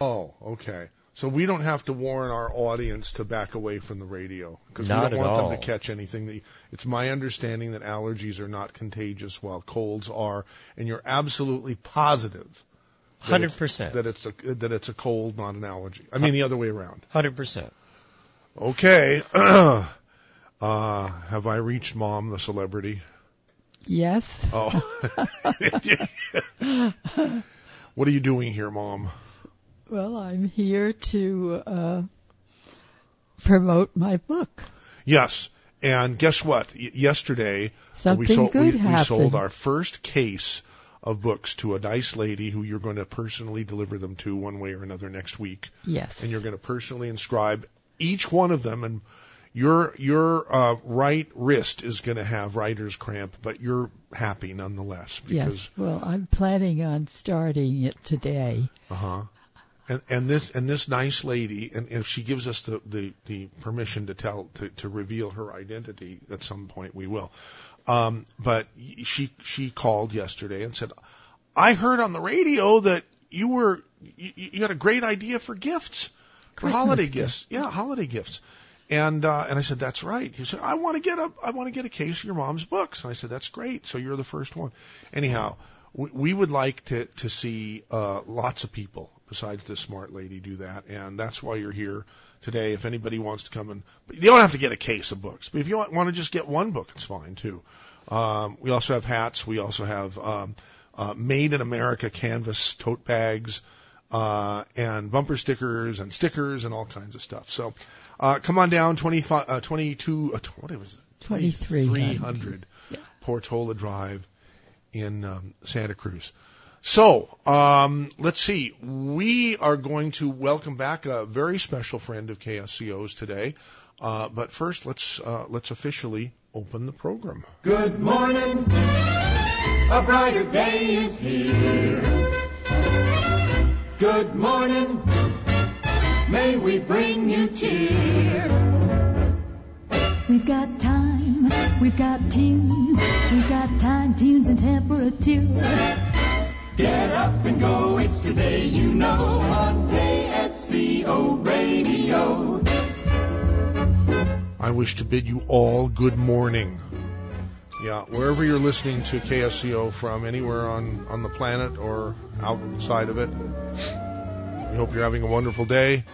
Oh, okay. So we don't have to warn our audience to back away from the radio because we don't want all. them to catch anything. That it's my understanding that allergies are not contagious while colds are, and you're absolutely positive. Hundred percent That it's a that it's a cold, not an allergy. I mean the other way around. Hundred percent. Okay. uh, have I reached mom, the celebrity? Yes. Oh. what are you doing here, mom? Well, I'm here to uh, promote my book. Yes. And guess what? Y- yesterday uh, Something we sold good we, we sold our first case of books to a nice lady who you're going to personally deliver them to one way or another next week. Yes. And you're going to personally inscribe each one of them and your your uh, right wrist is going to have writer's cramp, but you're happy nonetheless because yes. Well, I'm planning on starting it today. Uh huh. And, and this and this nice lady, and if she gives us the, the, the permission to tell to, to reveal her identity at some point, we will. Um, but she she called yesterday and said, "I heard on the radio that you were you, you had a great idea for gifts, for Christmas holiday gifts. gifts. Yeah, holiday gifts." And uh, and I said, "That's right." He said, "I want to get a I want to get a case of your mom's books." And I said, "That's great. So you're the first one." Anyhow, we, we would like to to see uh, lots of people besides this smart lady do that, and that's why you're here today. If anybody wants to come and, you don't have to get a case of books, but if you want, want to just get one book, it's fine too. Um, we also have hats. We also have um, uh, made in America canvas tote bags. Uh, and bumper stickers and stickers and all kinds of stuff. So, uh, come on down, 25, uh, 22, uh, what was it? 2300. 2300 Portola Drive in um, Santa Cruz. So, um, let's see. We are going to welcome back a very special friend of KSCO's today. Uh, but first, let's uh, let's officially open the program. Good morning, a brighter day is here. Good morning, may we bring you cheer. We've got time, we've got tunes, we've got time, tunes, and temperature. Get up and go, it's today you know on KSCO Radio. I wish to bid you all good morning. Yeah, wherever you're listening to KSCO from, anywhere on, on the planet or outside of it, we hope you're having a wonderful day.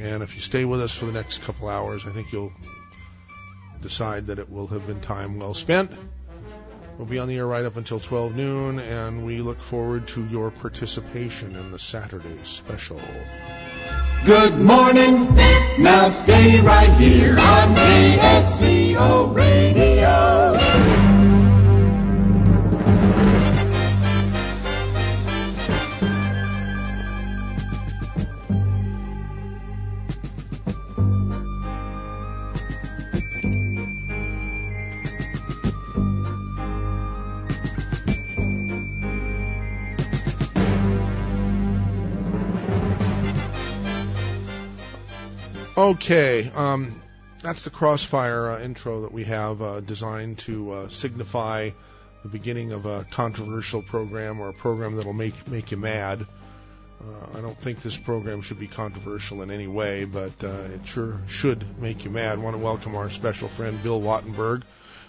And if you stay with us for the next couple hours, I think you'll decide that it will have been time well spent. We'll be on the air right up until 12 noon, and we look forward to your participation in the Saturday special. Good morning, now stay right here on KSCO Radio. Okay, um, that's the crossfire uh, intro that we have uh, designed to uh, signify the beginning of a controversial program or a program that'll make make you mad. Uh, I don't think this program should be controversial in any way, but uh, it sure should make you mad. I want to welcome our special friend Bill Wattenberg.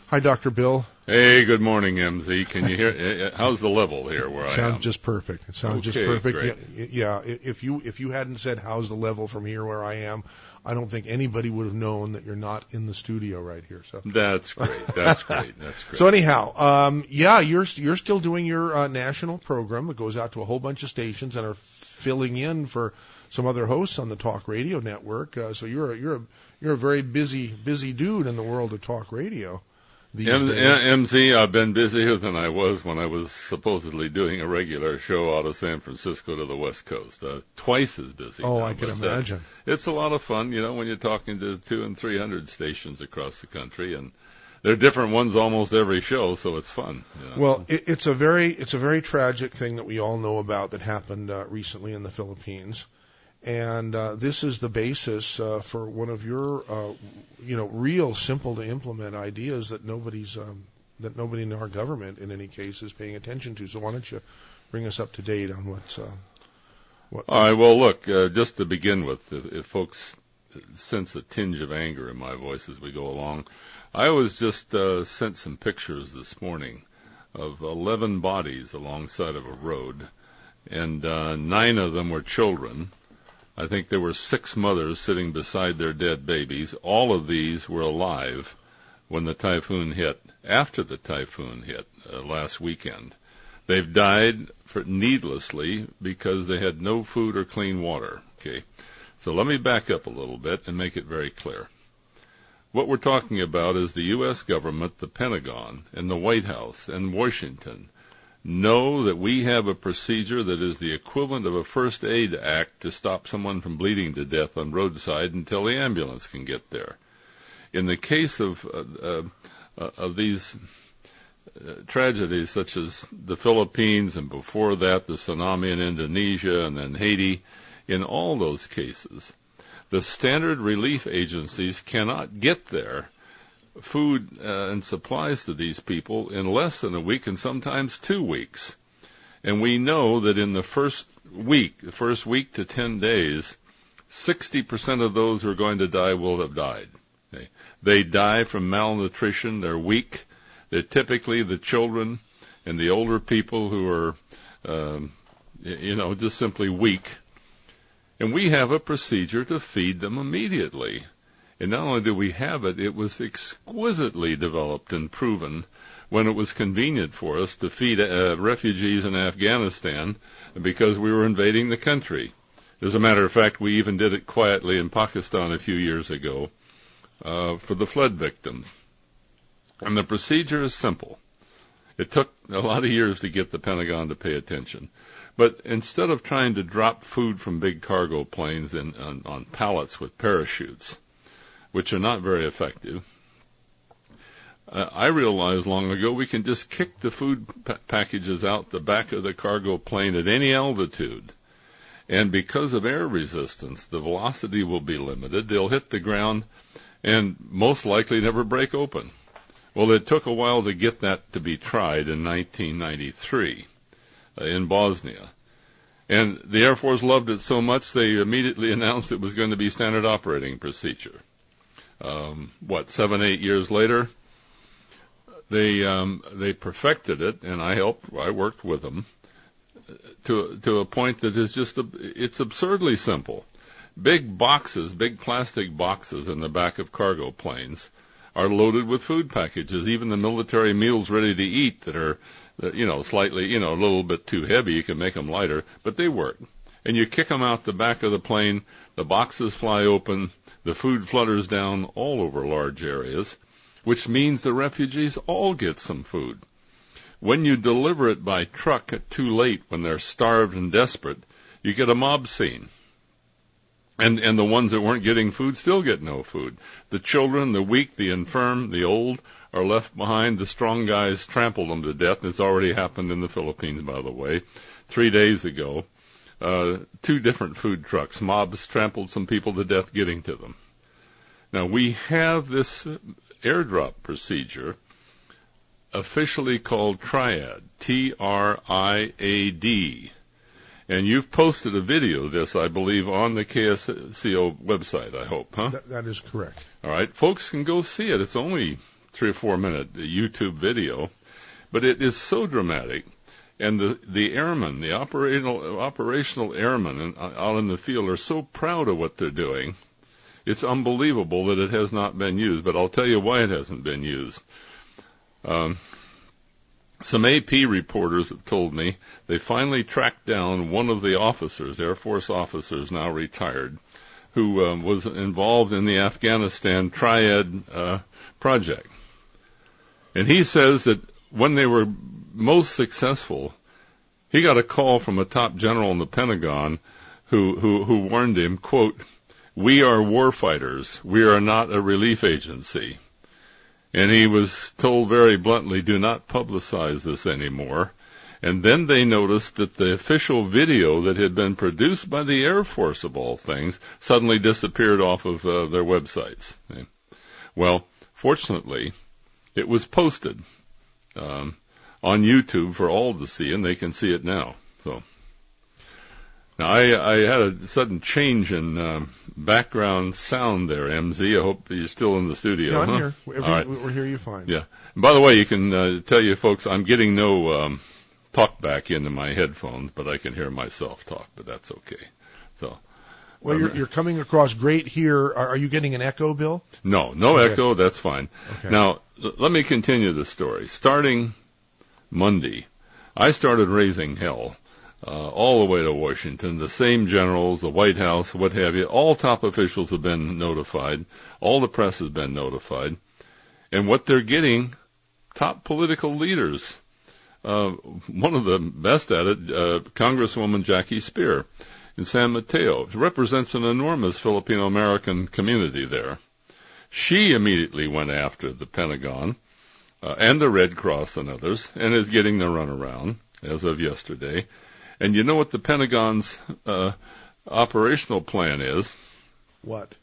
Hi, Dr. Bill. Hey, good morning, MZ. Can you hear? eh, eh, How's the level here where I am? sounds just perfect. It sounds just perfect. great. Yeah, yeah, if you if you hadn't said how's the level from here where I am, I don't think anybody would have known that you're not in the studio right here. So That's great. That's great. That's great. So anyhow, um, yeah, you're you're still doing your uh, national program. It goes out to a whole bunch of stations and are filling in for some other hosts on the talk radio network. Uh, so you're a, you're a you're a very busy busy dude in the world of talk radio M- days. M- MZ, I've been busier than I was when I was supposedly doing a regular show out of San Francisco to the West Coast. Uh, twice as busy. oh, now, I can uh, imagine. it's a lot of fun, you know, when you're talking to two and three hundred stations across the country, and they're different ones almost every show, so it's fun. you know. Well, it, it's a very it's a very tragic thing that we all know about that happened uh, recently in the Philippines, and uh, this is the basis uh, for one of your uh, you know real simple to implement ideas that nobody's um, that nobody in our government in any case is paying attention to. So why don't you bring us up to date on what's uh, What- All right. Well, look. Uh, just to begin with, if, if folks sense a tinge of anger in my voice as we go along, I was just uh, sent some pictures this morning of 11 bodies alongside of a road, and nine of them were children. I think there were six mothers sitting beside their dead babies. All of these were alive when the typhoon hit. After the typhoon hit uh, last weekend, they've died for needlessly because they had no food or clean water. Okay, so let me back up a little bit and make it very clear. What we're talking about is the U.S. government, the Pentagon, and the White House and Washington know that we have a procedure that is the equivalent of a first aid act to stop someone from bleeding to death on roadside until the ambulance can get there. In the case of uh, uh, of these uh, tragedies such as the Philippines and before that the tsunami in Indonesia and then Haiti, in all those cases, the standard relief agencies cannot get there food uh, and supplies to these people in less than a week and sometimes two weeks. And we know that in the first week, the first week to 10 days, 60% of those who are going to die will have died. Okay? They die from malnutrition, they're weak, they're typically the children and the older people who are, um, you know, just simply weak. And we have a procedure to feed them immediately. And not only do we have it, it was exquisitely developed and proven when it was convenient for us to feed uh, refugees in Afghanistan because we were invading the country. As a matter of fact, we even did it quietly in Pakistan a few years ago uh, for the flood victims. And the procedure is simple. It took a lot of years to get the Pentagon to pay attention. But instead of trying to drop food from big cargo planes in, on, on pallets with parachutes, which are not very effective. Uh, I realized long ago we can just kick the food pa- packages out the back of the cargo plane at any altitude. And because of air resistance, the velocity will be limited. They'll hit the ground and most likely never break open. Well, it took a while to get that to be tried in 1993 uh, in Bosnia. And the Air Force loved it so much they immediately announced it was going to be standard operating procedure um, what seven eight years later they um, they perfected it and I helped I worked with them to to a point that is just a, it's absurdly simple. Big boxes big plastic boxes in the back of cargo planes are loaded with food packages even the military meals ready to eat that are you know slightly you know a little bit too heavy you can make them lighter but they work. And you kick them out the back of the plane the boxes fly open the food flutters down all over large areas, which means the refugees all get some food. When you deliver it by truck too late when they're starved and desperate, you get a mob scene. And, and the ones that weren't getting food still get no food. The children, the weak, the infirm, the old are left behind. The strong guys trample them to death. It's already happened in the Philippines, by the way, three days ago uh, two different food trucks. Mobs trampled some people to death getting to them. Now we have this airdrop procedure officially called Triad, T-R-I-A-D. And you've posted a video of this, I believe, on the KSCO website, I hope, huh? That, that is correct. All right, folks can go see it. It's only three or four minute YouTube video, but it is so dramatic. And the the airmen, the operational operational airmen in, out in the field are so proud of what they're doing. It's unbelievable that it has not been used. But I'll tell you why it hasn't been used. Um, some AP reporters have told me they finally tracked down one of the officers, Air Force officers now retired, who um, was involved in the Afghanistan Triad uh, project. And he says that when they were most successful, he got a call from a top general in the Pentagon who, who, who warned him, quote, we are warfighters. We are not a relief agency. And he was told very bluntly, do not publicize this anymore. And then they noticed that the official video that had been produced by the Air Force of all things suddenly disappeared off of uh, their websites. Well, fortunately, it was posted um, on YouTube for all to see, and they can see it now. So, Now, I, I had a sudden change in um, background sound there, MZ. I hope you're still in the studio. Yeah, I'm huh? here. Every, right. We're here. You're fine. Yeah. And by the way, you can uh, tell you folks, I'm getting no um, talk back into my headphones, but I can hear myself talk, but that's okay. Well, you're, you're coming across great here. Are, are you getting an echo, Bill? no, no Okay. echo, that's fine. Okay. Now, l- let me continue the story. Starting Monday, I started raising hell. Uh, all the way to Washington, the same generals, the White House, what have you, all top officials have been notified, all the press has been notified, and what they're getting, top political leaders. Uh, one of the best at it, uh, Congresswoman Jackie Speier in San Mateo, represents an enormous Filipino American community there. She immediately went after the Pentagon uh, and the Red Cross and others, and is getting the runaround as of yesterday. And you know what the Pentagon's uh, operational plan is? What?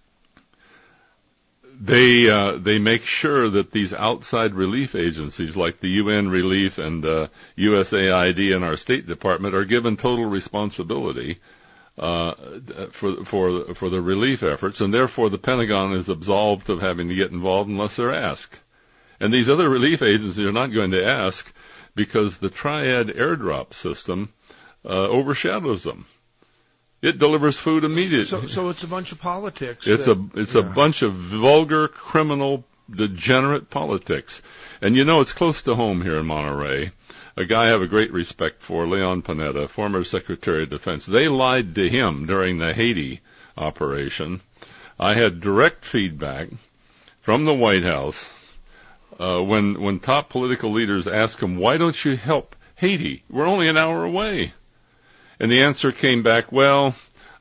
They uh, they make sure that these outside relief agencies like the UN Relief and uh, USAID and our State Department are given total responsibility uh, for for for the relief efforts, and therefore the Pentagon is absolved of having to get involved unless they're asked. And these other relief agencies are not going to ask because the Triad airdrop system uh, overshadows them. It delivers food immediately. So, so it's a bunch of politics. It's that- a it's a bunch of vulgar, criminal, degenerate politics. And you know, it's close to home here in Monterey. A guy I have a great respect for, Leon Panetta, former Secretary of Defense. They lied to him during the Haiti operation. I had direct feedback from the White House uh, when when top political leaders asked him, "Why don't you help Haiti? We're only an hour away." And the answer came back, "Well,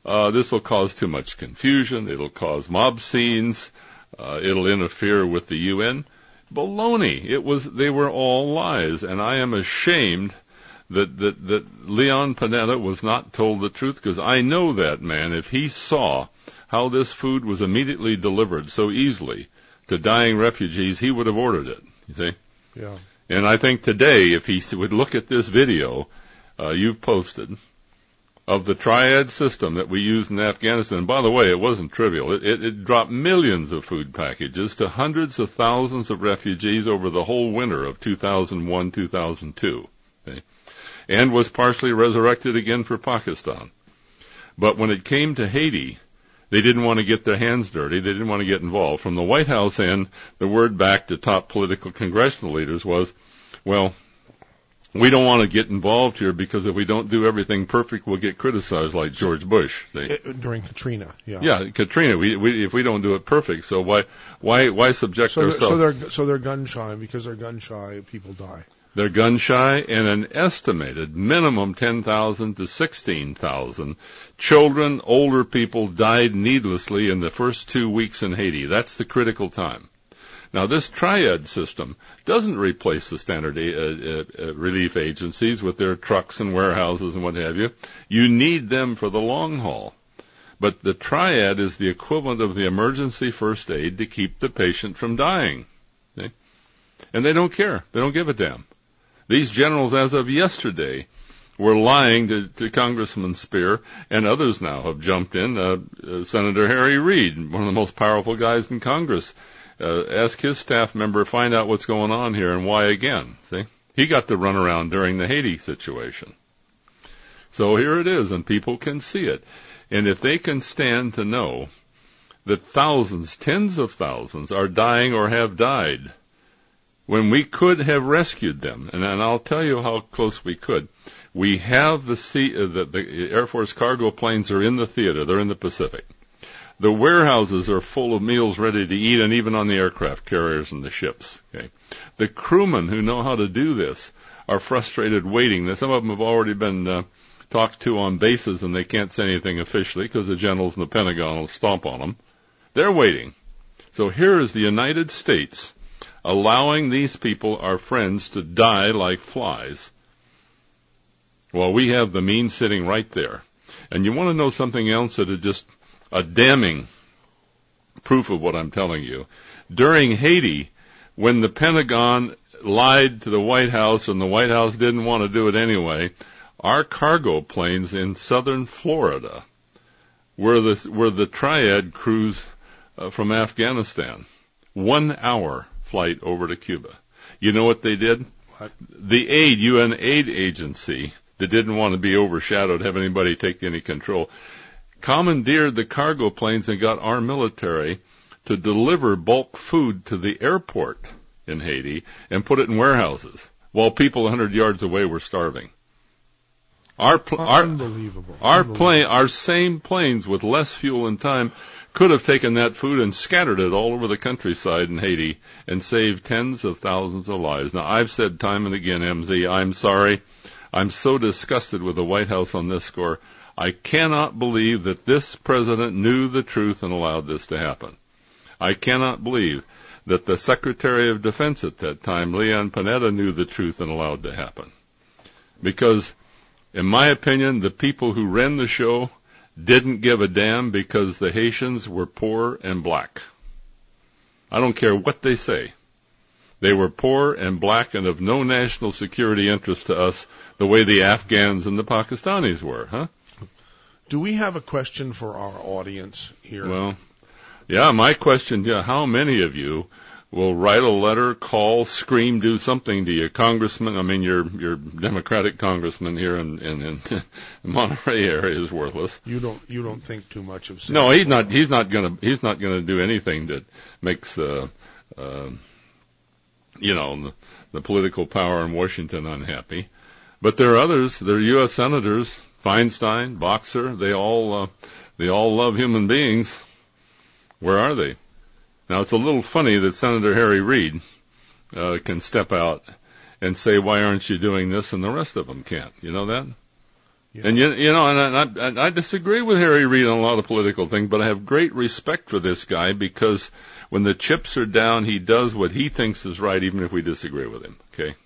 uh, this will cause too much confusion. It'll cause mob scenes. Uh, it'll interfere with the UN." Baloney! It was. They were all lies, and I am ashamed that that that Leon Panetta was not told the truth because I know that man. If he saw how this food was immediately delivered so easily to dying refugees, he would have ordered it. You see. Yeah. And I think today, if he would look at this video uh, you've posted of the triad system that we used in Afghanistan, and by the way, it wasn't trivial. It, it, it dropped millions of food packages to hundreds of thousands of refugees over the whole winter of 2001, 2002, okay? and was partially resurrected again for Pakistan. But when it came to Haiti, they didn't want to get their hands dirty. They didn't want to get involved. From the White House end, the word back to top political congressional leaders was, well, we don't want to get involved here because if we don't do everything perfect, we'll get criticized like George Bush. They, eh, eh, during Katrina. Yeah. yeah, Katrina, we, we, if we don't do it perfect, so why, why, why subject So, they're, ourselves? so they're so they're gun shy because they're gun shy. People die. They're gun shy and an estimated minimum 10,000 to 16,000 children, older people died needlessly in the first two weeks in Haiti. That's the critical time. Now this triad system doesn't replace the standard uh, uh, uh, relief agencies with their trucks and warehouses and what have you. You need them for the long haul. But the triad is the equivalent of the emergency first aid to keep the patient from dying. And they don't care. They don't give a damn. These generals, as of yesterday, were lying to, to Congressman Speier, and others now have jumped in. Uh, uh, Senator Harry Reid, one of the most powerful guys in Congress, uh, ask his staff member find out what's going on here and why again. See, he got the runaround during the Haiti situation. So here it is, and people can see it. And if they can stand to know that thousands, tens of thousands, are dying or have died when we could have rescued them, and, and I'll tell you how close we could. We have the sea, uh, the, the Air Force cargo planes are in the theater. They're in the Pacific. The warehouses are full of meals ready to eat, and even on the aircraft carriers and the ships. Okay, the crewmen who know how to do this are frustrated waiting. Some of them have already been uh, talked to on bases, and they can't say anything officially because the generals in the Pentagon will stomp on them. They're waiting. So here is the United States allowing these people, our friends, to die like flies. Well, we have the means sitting right there. And you want to know something else that is just a damning proof of what I'm telling you. During Haiti, when the Pentagon lied to the White House and the White House didn't want to do it anyway, our cargo planes in southern Florida were the were the triad crews uh, from Afghanistan. One hour flight over to Cuba. You know what they did? What? The aid UN aid agency that didn't want to be overshadowed, have anybody take any control, commandeered the cargo planes and got our military to deliver bulk food to the airport in Haiti and put it in warehouses while people 100 yards away were starving. Our pl- our Unbelievable. our Unbelievable. plane, our same planes with less fuel and time could have taken that food and scattered it all over the countryside in Haiti and saved tens of thousands of lives. Now I've said time and again, MZ, I'm sorry. I'm so disgusted with the White House on this score. I cannot believe that this president knew the truth and allowed this to happen. I cannot believe that the Secretary of Defense at that time, Leon Panetta, knew the truth and allowed it to happen. Because, in my opinion, the people who ran the show didn't give a damn because the Haitians were poor and black. I don't care what they say. They were poor and black and of no national security interest to us the way the Afghans and the Pakistanis were, huh? Do we have a question for our audience here? Well, yeah, my question, yeah, how many of you will write a letter, call, scream, do something to your congressman? I mean, your your Democratic congressman here in in, in the Monterey area is worthless. you don't you don't think too much of No, he's not. He's not gonna. He's not gonna do anything that makes, uh, uh, you know, the, the political power in Washington unhappy. But there are others. There are U.S. senators, Feinstein, Boxer. They all, uh, they all love human beings. Where are they? Now it's a little funny that Senator Harry Reid uh, can step out and say, "Why aren't you doing this?" and the rest of them can't. You know that? Yeah. And you, you know, and I, I, I disagree with Harry Reid on a lot of political things, but I have great respect for this guy because when the chips are down, he does what he thinks is right, even if we disagree with him. Okay.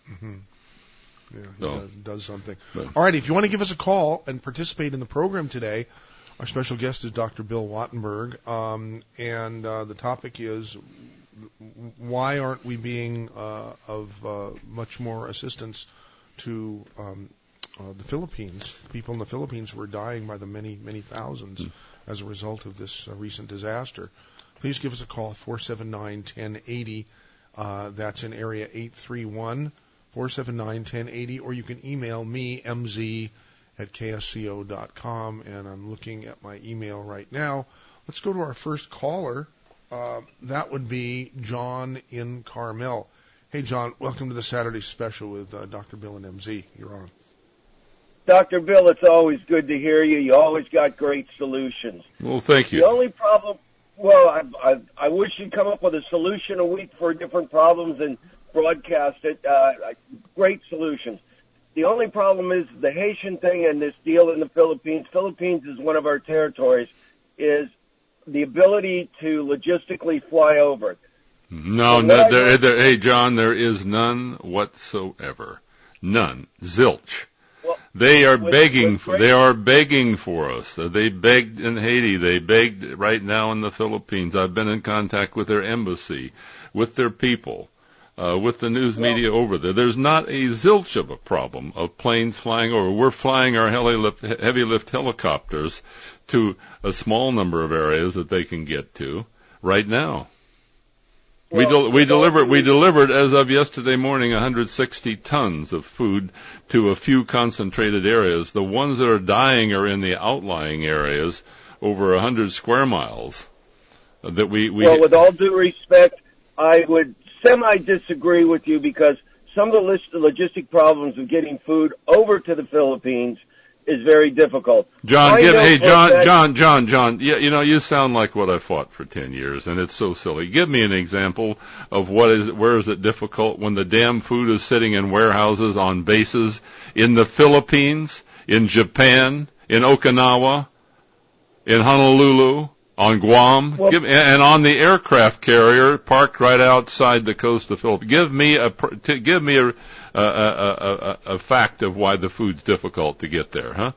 Yeah, So- does, does something. But- All right, if you want to give us a call and participate in the program today, our special guest is Dr. Bill Wattenberg, um, and uh, the topic is why aren't we being uh, of uh, much more assistance to um, uh, the Philippines? People in the Philippines were dying by the many, many thousands as a result of this uh, recent disaster. Please give us a call, 479-1080. Uh, that's in area 831 479 1080, or you can email me, mz at ksco.com, and I'm looking at my email right now. Let's go to our first caller. Uh, that would be John in Carmel. Hey, John, welcome to the Saturday special with uh, Dr. Bill and MZ. You're on. Dr. Bill, it's always good to hear you. You always got great solutions. Well, thank you. The only problem, well, I, I, I wish you'd come up with a solution a week for different problems and broadcast it. Uh, great solutions. The only problem is the Haitian thing and this deal in the Philippines. Philippines is one of our territories. Is the ability to logistically fly over. No, no there, there, hey, John, there is none whatsoever. None. Zilch. Well, They are with- begging with for, they are begging for us. They begged in Haiti. They begged right now in the Philippines. I've been in contact with their embassy, with their people, uh, with the news Well- media over there. There's not a zilch of a problem of planes flying over. We're flying our heli lift, heavy lift helicopters to a small number of areas that they can get to right now. we del- we delivered we delivered as of yesterday morning 160 tons of food to a few concentrated areas. The ones that are dying are in the outlying areas over 100 square miles. That we we well, with all due respect, I would semi disagree with you because some of the list, logistic problems of getting food over to the Philippines is very difficult. John, give, hey, John, fact- John, John, John. Yeah, you know, you sound like what I fought for ten years, and it's so silly. Give me an example of what is, where is it difficult when the damn food is sitting in warehouses on bases in the Philippines, in Japan, in Okinawa, in Honolulu, on Guam, Well- give, and on the aircraft carrier parked right outside the coast of Philippines. Give me a, pr- give me a, a, a, a, a, fact of why the food's difficult to get there, huh?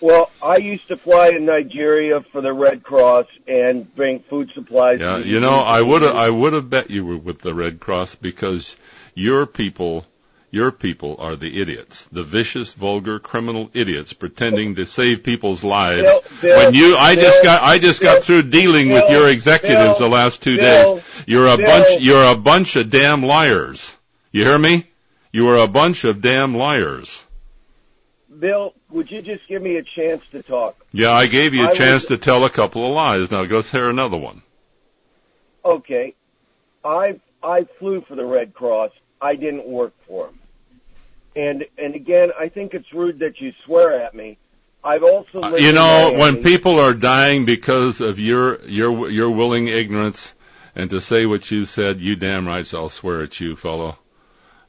Well, I used to fly in Nigeria for the Red Cross and bring food supplies. Yeah, to you know, I would have. I would have bet you were with the Red Cross because your people, Your people are the idiots, the vicious, vulgar, criminal idiots pretending to save people's lives. Bill, Bill, when you, I just got, I just Bill, got through dealing with your executives Bill, the last two Bill, days. You're a Bill. bunch, you're a bunch of damn liars. You hear me? You are a bunch of damn liars. Bill, would you just give me a chance to talk? Yeah, I gave you a I chance was- to tell a couple of lies. Now go hear another one. Okay, I I flew for the Red Cross. I didn't work for them. And and again, I think it's rude that you swear at me. I've also Uh, you know, when people are dying because of your your your willing ignorance and to say what you said, you damn right I'll swear at you, fellow.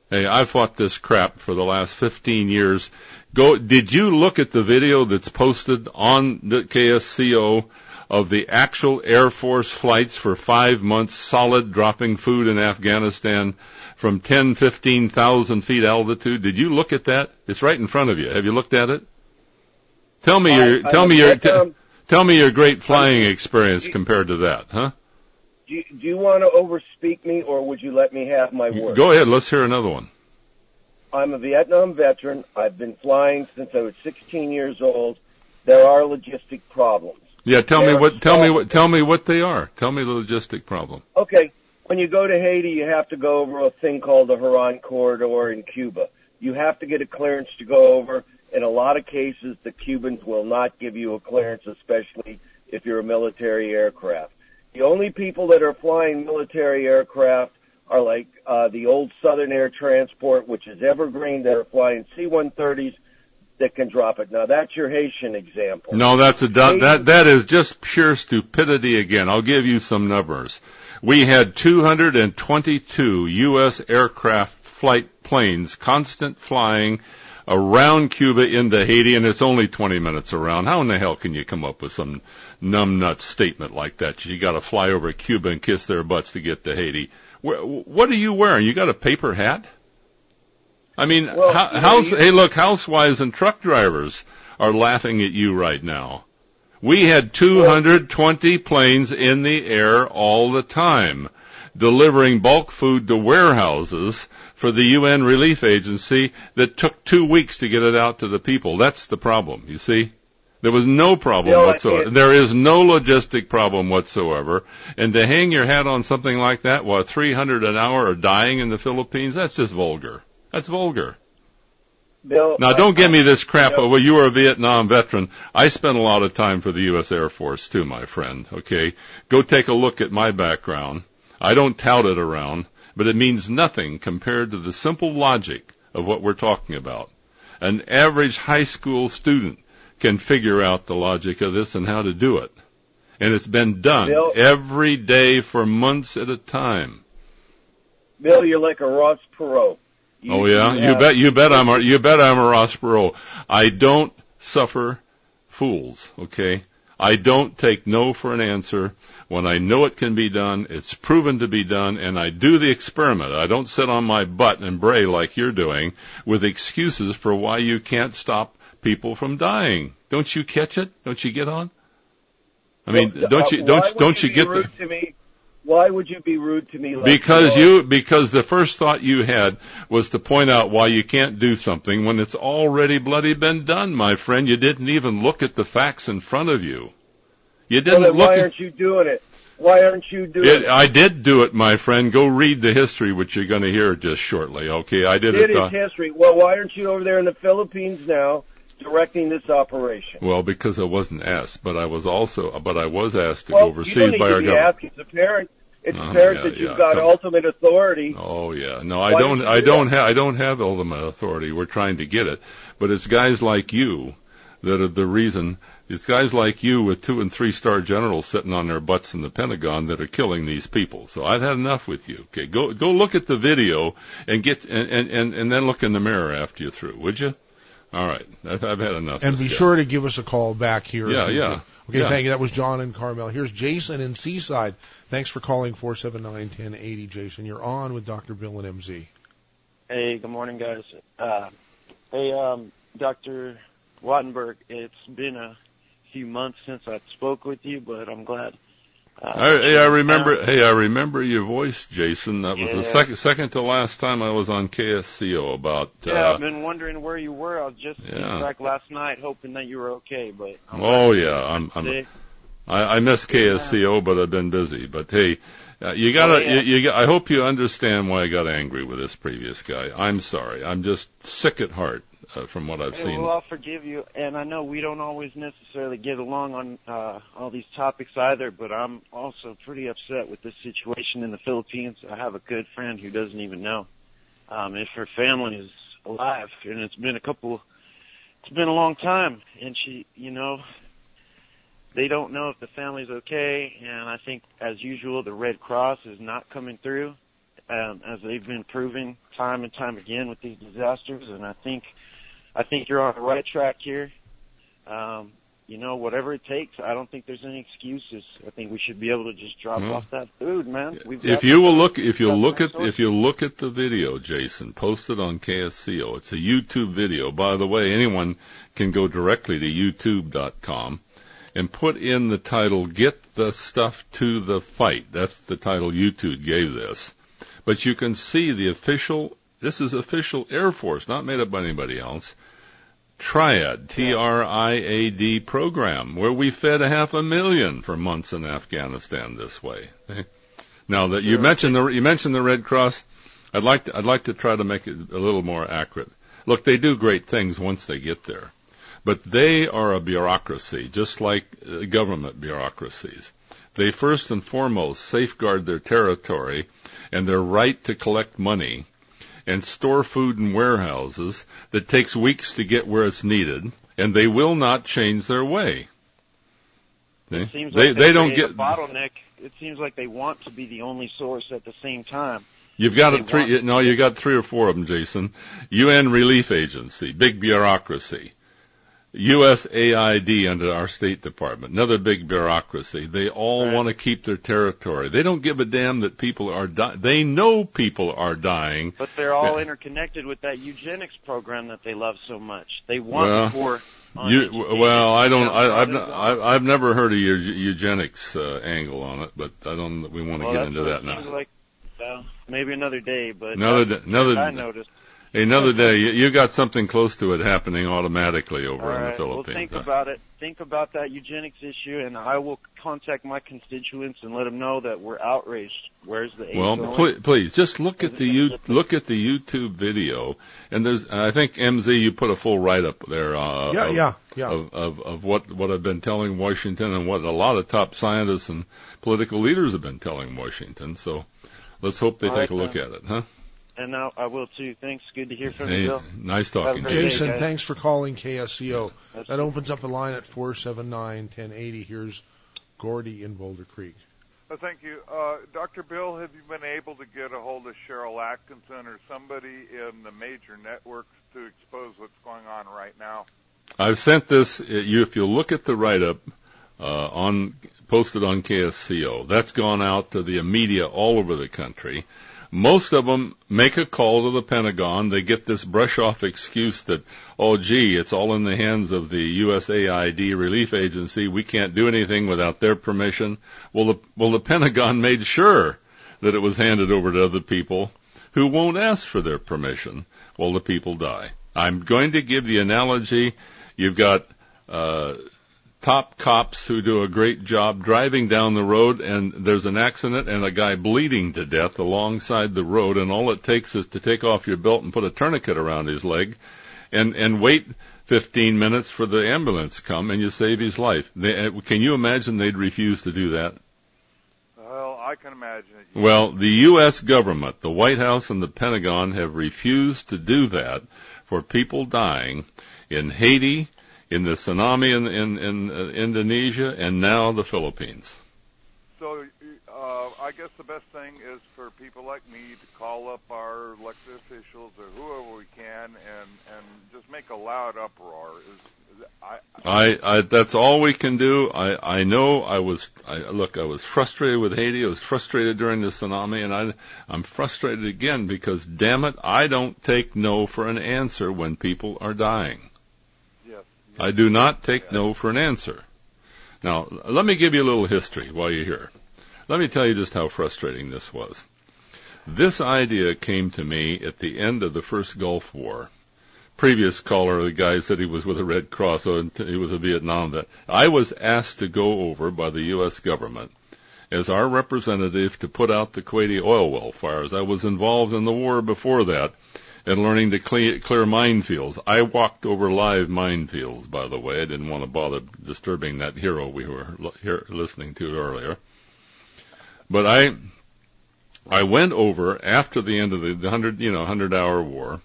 Hey, I fought this crap for the last 15 years. Go, did you look at the video that's posted on the KSCO of the actual Air Force flights for five months solid dropping food in Afghanistan from 10, 15,000 feet altitude? Did you look at that? It's right in front of you. Have you looked at it? Tell me I- your, I tell me your, at them. Um, tell me your great flying experience compared to that, huh? do, you, do you want to overspeak me, or would you let me have my word? Go ahead, let's hear another one. I'm a Vietnam veteran. I've been flying since I was 16 years old. There are logistic problems. Yeah, tell me There are what, tell me what, tell me what they are. Tell me the logistic problem. Okay, when you go to Haiti, you have to go over a thing called the Huron Corridor in Cuba. You have to get a clearance to go over. In a lot of cases, the Cubans will not give you a clearance, especially if you're a military aircraft. The only people that are flying military aircraft are like uh, the old Southern Air Transport, which is evergreen, that are flying C-130s that can drop it. Now that's your Haitian example. No, that's a that that is just pure stupidity again. I'll give you some numbers. We had 222 U.S. aircraft flight planes, constant flying around Cuba into Haiti, and it's only 20 minutes around. How in the hell can you come up with some numbnut statement like that? You got to fly over Cuba and kiss their butts to get to Haiti. Wh- What are you wearing? You got a paper hat? I mean, Well, how, you know, you- hey, look, housewives and truck drivers are laughing at you right now. We had 220 planes in the air all the time, delivering bulk food to warehouses for the UN Relief Agency that took two weeks to get it out to the people. That's the problem, you see? There was no problem whatsoever. There is no logistic problem whatsoever. And to hang your hat on something like that while 300 an hour are dying in the Philippines, that's just vulgar. That's vulgar. Bill, Now, don't give me this crap. No. Oh, well, you were a Vietnam veteran. I spent a lot of time for the U.S. Air Force too, my friend. Okay, go take a look at my background. I don't tout it around, but it means nothing compared to the simple logic of what we're talking about. An average high school student can figure out the logic of this and how to do it. And it's been done Bill- every day for months at a time. Bill, you're like a Ross Perot. You- Oh yeah, you you bet. You bet. I'm. A, you bet. I'm a Ross Perot. I don't suffer fools. Okay. I don't take no for an answer. When I know it can be done, it's proven to be done, and I do the experiment. I don't sit on my butt and bray like you're doing with excuses for why you can't stop people from dying. Don't you catch it? Don't you get on? I mean, Well, don't uh, you why don't don't you be get the to me? Why would you be rude to me? Like because you because the first thought you had was to point out why you can't do something when it's already bloody been done, my friend. You didn't even look at the facts in front of you. You didn't then look why aren't you doing it? Why aren't you doing it. it? I did do it, my friend. Go read the history, which you're going to hear just shortly. Okay, I did Did it. Uh, history. Well, why aren't you over there in the Philippines now directing this operation? well, because I wasn't asked, but I was also, but I was asked to well, go overseas by our government. asked. It's apparent. It's Uh, apparent yeah, that you've yeah, got come- ultimate authority. Oh yeah, no, I Why don't. did I do don't that? have. I don't have ultimate authority. We're trying to get it, but it's guys like you that are the reason. It's guys like you with two and three star generals sitting on their butts in the Pentagon that are killing these people. So I've had enough with you. Okay, go go look at the video and get and and and, and then look in the mirror after you're through, would you? All right, I've, I've had enough. And be guy. sure to give us a call back here. Yeah, yeah. can. Okay, Yeah. thank you. That was John and Carmel. Here's Jason in Seaside. Thanks for calling 479-1080, Jason. You're on with Dr. Bill and MZ. Hey, good morning, guys. Uh, hey, um, Dr. Wattenberg, it's been a few months since I spoke with you, but I'm glad Uh, I, hey, I remember. Hey, I remember your voice, Jason. That was the second second to last time I was on KSCO about. Yeah, uh, I've been wondering where you were. I was just Yeah. in fact last night, hoping that you were okay. But I'm Oh yeah, I'm. I'm sick. I, I miss KSCO, but I've been busy. But hey, uh, you gotta. Oh, yeah. you, you, I hope you understand why I got angry with this previous guy. I'm sorry. I'm just sick at heart uh, from what I've Hey, seen. well, I'll forgive you, and I know we don't always necessarily get along on uh, all these topics either. But I'm also pretty upset with this situation in the Philippines. I have a good friend who doesn't even know um, if her family is alive, and it's been a couple. It's been a long time, and she, you know, they don't know if the family's okay. And I think, as usual, the Red Cross is not coming through, um, as they've been proving time and time again with these disasters. And I think I think you're on the right track here. Um, you know, whatever it takes, I don't think there's any excuses. I think we should be able to just drop Well, off that food, man. We've If you will look, if you look at, if you look at the video, Jason, posted on KSCO, it's a YouTube video. By the way, anyone can go directly to YouTube.com and put in the title "Get the Stuff to the Fight." That's the title YouTube gave this. But you can see the official. This is official Air Force, not made up by anybody else. Triad, T-R-I-A-D program, where we fed a half a million for months in Afghanistan this way. Now that you mentioned the you mentioned the Red Cross, I'd like to I'd like to try to make it a little more accurate. Look, they do great things once they get there, but they are a bureaucracy, just like uh, government bureaucracies. They first and foremost safeguard their territory and their right to collect money and store food in warehouses that takes weeks to get where it's needed, and they will not change their way. It seems They like they don't get a bottleneck. It seems like they want to be the only source at the same time. You've got a three. want- No, you got three or four of them, Jason. UN Relief Agency, big bureaucracy. USAID under our State Department, another big bureaucracy. They all Right. want to keep their territory. They don't give a damn that people are dying. They know people are dying. But they're all interconnected with that eugenics program that they love so much. They want Well, poor. You, well, I don't. I, I've, not, I, I've never heard of your eugenics uh, angle on it, but I don't. We want to well, get into that now. Like, well, maybe another day, but Another day- another- I noticed. Another day, you, you got something close to it happening automatically over All in the right. Well, Philippines. think huh? about it. Think about that eugenics issue, and I will contact my constituents and let them know that we're outraged. Where's the aid Well, going? please, please just look at the Is it you look at the YouTube video, and there's I think MZ you put a full write up there. Uh, Yeah, of, yeah, yeah. Of, of of what what I've been telling Washington and what a lot of top scientists and political leaders have been telling Washington. So let's hope they All take right, a look then. at it, huh? And now I will too. Thanks. Good to hear from Hey, you, Bill. nice talking great to you. day, Jason, guys. thanks for calling KSCO. That's- That opens up a line at 479-1080. Here's Gordy in Boulder Creek. Uh, thank you. Uh, Dr. Bill, have you been able to get a hold of Cheryl Atkinson or somebody in the major networks to expose what's going on right now? I've sent this. uh, You, if you look at the write-up uh, on posted on KSCO, that's gone out to the media all over the country. Most of them make a call to the Pentagon. They get this brush-off excuse that, oh, gee, it's all in the hands of the USAID relief agency. We can't do anything without their permission. Well, the, well, the Pentagon made sure that it was handed over to other people who won't ask for their permission. Well, the people die. I'm going to give the analogy. You've got uh, top cops who do a great job driving down the road, and there's an accident and a guy bleeding to death alongside the road, and all it takes is to take off your belt and put a tourniquet around his leg, and and wait 15 minutes for the ambulance to come, and you save his life. They, uh, can you imagine they'd refuse to do that? Well, I can imagine it. Well, the U.S. government, the White House and the Pentagon have refused to do that for people dying in Haiti, in the tsunami in, in, in uh, Indonesia, and now the Philippines. So uh, I guess the best thing is for people like me to call up our elected officials or whoever we can and, and just make a loud uproar. Is, is I, I, I, that's all we can do. I, I know I was, I, look, I was frustrated with Haiti. I was frustrated during the tsunami, and I, I'm frustrated again because, damn it, I don't take no for an answer when people are dying. I do not take no for an answer. Now, let me give you a little history while you're here. Let me tell you just how frustrating this was. This idea came to me at the end of the first Gulf War. Previous caller, the guy said he was with the Red Cross, so he was a Vietnam vet. I was asked to go over by the U.S. government as our representative to put out the Kuwaiti oil well fires. I was involved in the war before that and learning to clear, clear minefields. I walked over live minefields, by the way. I didn't want to bother disturbing that hero we were l- listening to earlier. But I, I went over after the end of the, the hundred, you know, hundred hour war,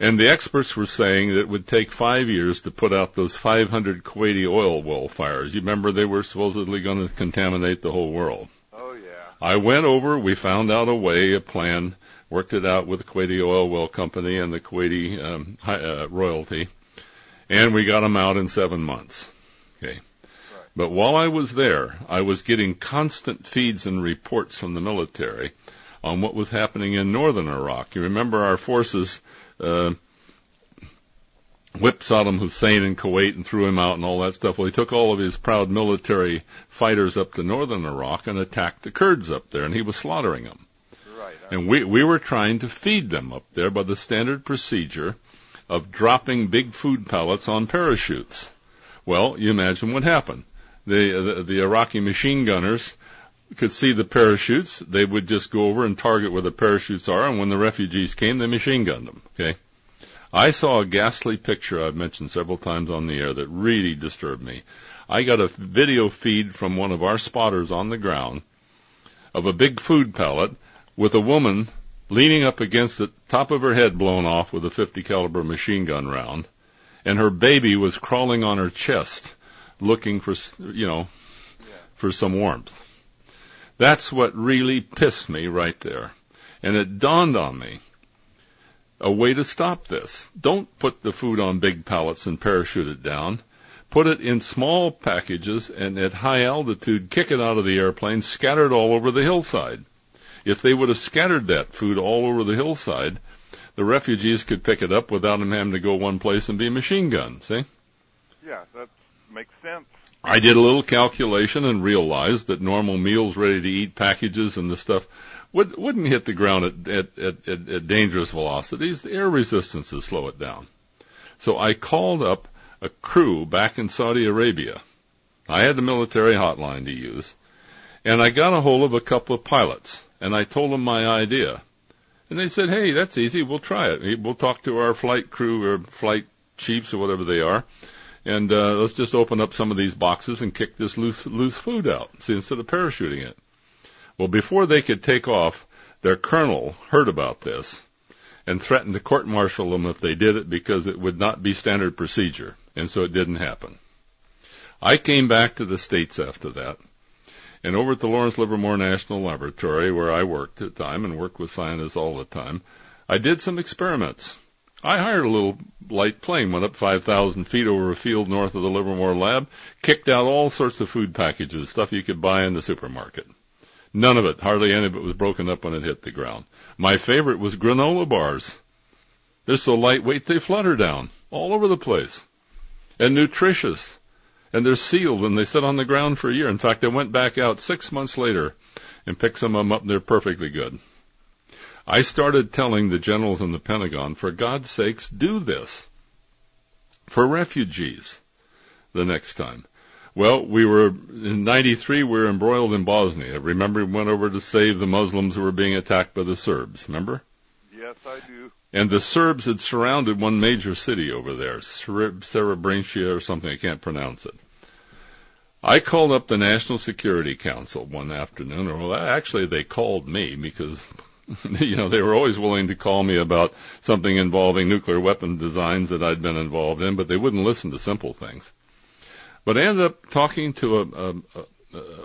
and the experts were saying that it would take five years to put out those 500 Kuwaiti oil well fires. You remember they were supposedly going to contaminate the whole world. Oh yeah. I went over, we found out a way, a plan, worked it out with the Kuwaiti Oil Well Company and the Kuwaiti um, hi- uh, royalty, and we got them out in seven months. Okay. But while I was there, I was getting constant feeds and reports from the military on what was happening in northern Iraq. You remember our forces uh, whipped Saddam Hussein in Kuwait and threw him out and all that stuff. Well, he took all of his proud military fighters up to northern Iraq and attacked the Kurds up there, and he was slaughtering them. And we, we were trying to feed them up there by the standard procedure of dropping big food pellets on parachutes. Well, you imagine what happened. The, the, the Iraqi machine gunners could see the parachutes. They would just go over and target where the parachutes are, and when the refugees came, they machine gunned them. Okay. I saw a ghastly picture I've mentioned several times on the air that really disturbed me. I got a video feed from one of our spotters on the ground of a big food pellet with a woman leaning up against it, top of her head blown off with a 50 caliber machine gun round, and her baby was crawling on her chest, looking for, you know, for some warmth. That's what really pissed me right there. And it dawned on me a way to stop this. Don't put the food on big pallets and parachute it down. Put it in small packages and at high altitude, kick it out of the airplane, scatter it all over the hillside. If they would have scattered that food all over the hillside, the refugees could pick it up without them having to go one place and be machine gunned. See? Yeah, that makes sense. I did a little calculation and realized that normal meals ready to eat packages and the stuff would, wouldn't hit the ground at, at, at, at, at dangerous velocities. The air resistances slow it down. So I called up a crew back in Saudi Arabia. I had the military hotline to use. And I got a hold of a couple of pilots and I told them my idea. And they said, hey, that's easy. We'll try it. We'll talk to our flight crew or flight chiefs or whatever they are and uh, let's just open up some of these boxes and kick this loose loose food out. See, instead of parachuting it. Well, before they could take off, their colonel heard about this and threatened to court-martial them if they did it because it would not be standard procedure, and so it didn't happen. I came back to the states after that, and over at the Lawrence Livermore National Laboratory, where I worked at the time and worked with scientists all the time, I did some experiments. I hired a little light plane, went up 5,000 feet over a field north of the Livermore lab, kicked out all sorts of food packages, stuff you could buy in the supermarket. None of it, hardly any of it was broken up when it hit the ground. My favorite was granola bars. They're so lightweight they flutter down all over the place. And nutritious. And they're sealed and they sit on the ground for a year. In fact, I went back out six months later and picked some of them up and they're perfectly good. I started telling the generals in the Pentagon, for God's sakes, do this. For refugees. The next time. Well, we were, in 93, we were embroiled in Bosnia. Remember, we went over to save the Muslims who were being attacked by the Serbs. Remember? Yes, I do. And the Serbs had surrounded one major city over there, Srebrenica or something, I can't pronounce it. I called up the National Security Council one afternoon, or well, actually they called me because, you know, they were always willing to call me about something involving nuclear weapon designs that I'd been involved in, but they wouldn't listen to simple things. But I ended up talking to a, a,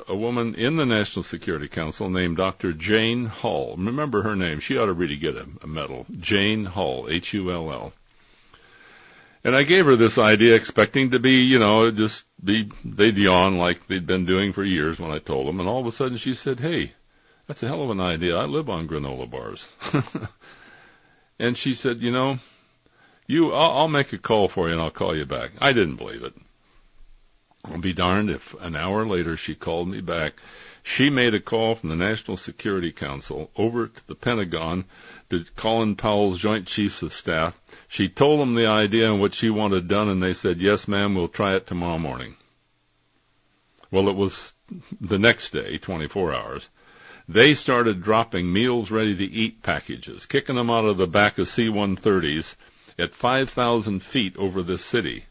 a, woman in the National Security Council named Dr. Jane Hull. Remember her name. She ought to really get a, a medal. Jane Hull, H-U-L-L. And I gave her this idea expecting to be, you know, just be, they'd yawn like they'd been doing for years when I told them. And all of a sudden she said, hey, that's a hell of an idea. I live on granola bars. and she said, you know, you, I'll, I'll make a call for you and I'll call you back. I didn't believe it. I'll be darned if an hour later she called me back. She made a call from the National Security Council over to the Pentagon to Colin Powell's Joint Chiefs of Staff. She told them the idea and what she wanted done, and they said, yes, ma'am, we'll try it tomorrow morning. Well, it was the next day, 24 hours. They started dropping meals ready to eat packages, kicking them out of the back of C-130s at 5,000 feet over this city.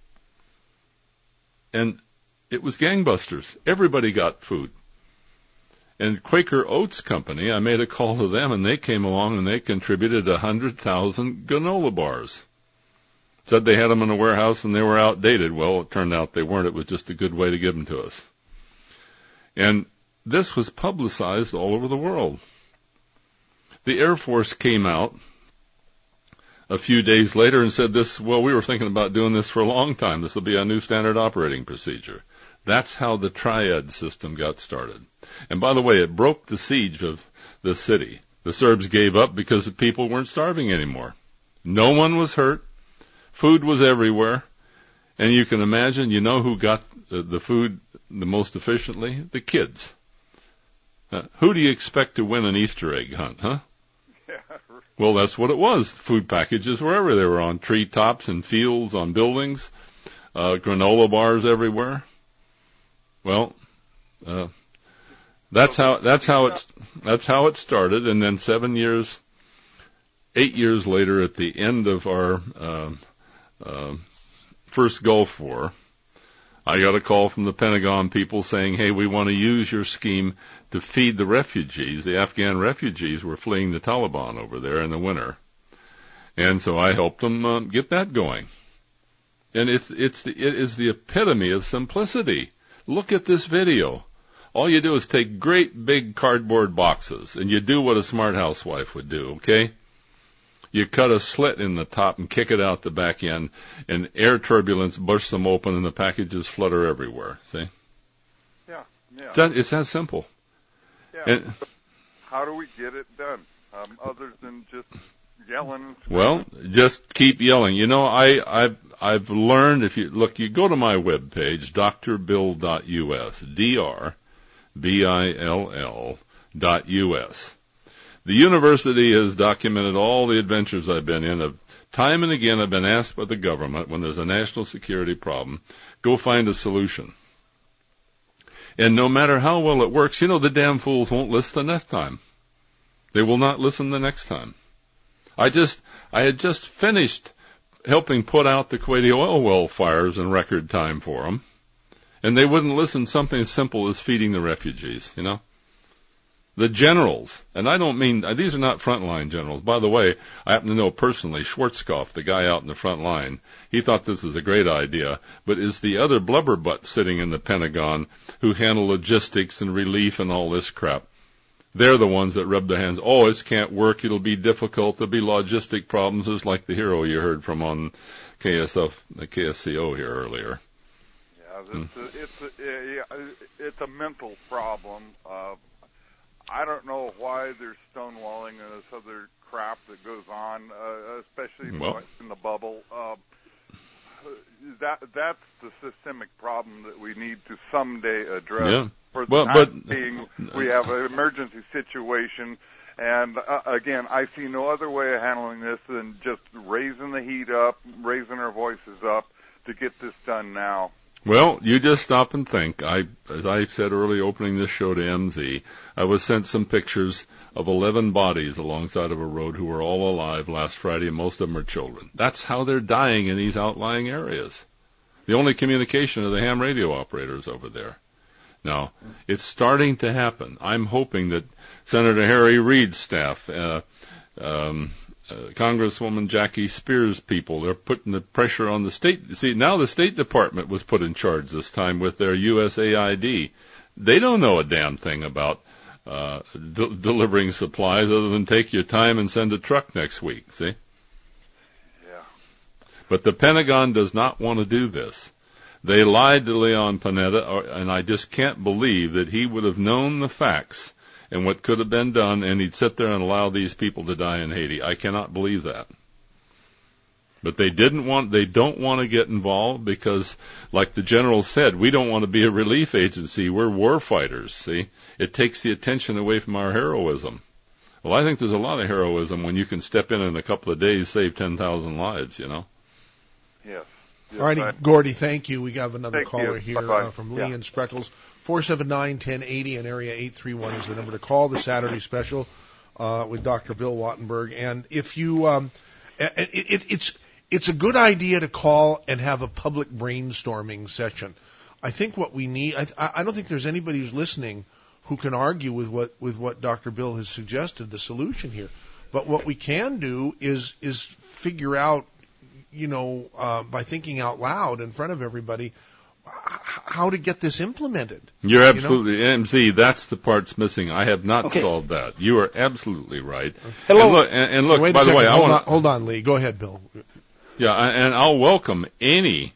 And it was gangbusters. Everybody got food. And Quaker Oats Company, I made a call to them and they came along and they contributed a hundred thousand granola bars. Said they had them in a warehouse and they were outdated. Well, it turned out they weren't. It was just a good way to give them to us. And this was publicized all over the world. The Air Force came out a few days later and said this, well, we were thinking about doing this for a long time. This will be a new standard operating procedure. That's how the triad system got started. And by the way, it broke the siege of the city. The Serbs gave up because the people weren't starving anymore. No one was hurt. Food was everywhere. And you can imagine, you know who got the food the most efficiently? The kids. Uh, who do you expect to win an Easter egg hunt, huh? Well, that's what it was. Food packages wherever they were on treetops and fields, on buildings, uh, granola bars everywhere. Well, uh, that's how that's how it's that's how it started, and then seven years, eight years later, at the end of our uh, uh, first Gulf War, I got a call from the Pentagon people saying, "Hey, we want to use your scheme to feed the refugees. The Afghan refugees were fleeing the Taliban over there in the winter, and so I helped them uh, get that going. And it's it's the, it is the epitome of simplicity. Look at this video. All you do is take great big cardboard boxes and you do what a smart housewife would do, okay? You cut a slit in the top and kick it out the back end and air turbulence bursts them open and the packages flutter everywhere, see? Yeah, yeah. It's that, it's that simple. yeah. And, How do we get it done? Um, other than just yelling well, just keep yelling. You know, I, I've, I've learned if you, look, you go to my webpage, drbill.us, D-R, B-I-L-L dot U-S. The university has documented all the adventures I've been in. Time and again, I've been asked by the government when there's a national security problem, go find a solution. And no matter how well it works, you know, the damn fools won't listen the next time. They will not listen the next time. I just, I had just finished helping put out the Kuwaiti oil well fires in record time for them. And they wouldn't listen something as simple as feeding the refugees, you know? The generals, and I don't mean, these are not frontline generals. By the way, I happen to know personally Schwarzkopf, the guy out in the front line. He thought this was a great idea, but is the other blubberbutt sitting in the Pentagon who handle logistics and relief and all this crap. They're the ones that rub their hands. Oh, this can't work. It'll be difficult. There'll be logistic problems. It's like the hero you heard from on KSF, the KSCO here earlier. Yeah, it's, a, it's a, it's a mental problem. Uh, I don't know why there's stonewalling and this other crap that goes on, uh, especially Well- in the bubble. Uh, that that's the systemic problem that we need to someday address. Yeah. For the Well, time but- being, we have an emergency situation, and uh, again, I see no other way of handling this than just raising the heat up, raising our voices up to get this done now. Well, you just stop and think. I, as I said early opening this show to MZ, I was sent some pictures of 11 bodies alongside of a road who were all alive last Friday and most of them are children. That's how they're dying in these outlying areas. The only communication are the ham radio operators over there. Now, it's starting to happen. I'm hoping that Senator Harry Reid's staff, uh, um, Congresswoman Jackie Speier's people, they're putting the pressure on the state. See, now the State Department was put in charge this time with their USAID. They don't know a damn thing about uh, de- delivering supplies other than take your time and send a truck next week. See? Yeah. But the Pentagon does not want to do this. They lied to Leon Panetta, or- and I just can't believe that he would have known the facts and what could have been done, and he'd sit there and allow these people to die in Haiti. I cannot believe that. But they didn't want, they don't want to get involved because, like the general said, we don't want to be a relief agency. We're war fighters. See, it takes the attention away from our heroism. Well, I think there's a lot of heroism when you can step in in a couple of days, save ten thousand lives. You know. Yes. yes All righty, Gordy, thank you. We got another Thank caller you. here uh, from Yeah. Lee and Spreckels. 479-1080 and area 831 is the number to call. The Saturday special uh, with Dr. Bill Wattenberg. And if you, um, it, it, it's it's a good idea to call and have a public brainstorming session. I think what we need. I, I don't think there's anybody who's listening who can argue with what with what Dr. Bill has suggested the solution here. But what we can do is is figure out you know, uh, by thinking out loud in front of everybody, how to get this implemented. You're You know? absolutely MZ. That's the part's missing. I have not Okay. solved that. You are absolutely right. Hello. And look, and, and look Wait by the second. way, I hold, want on, hold on, Lee. Go ahead, Bill. Yeah, and and I'll welcome any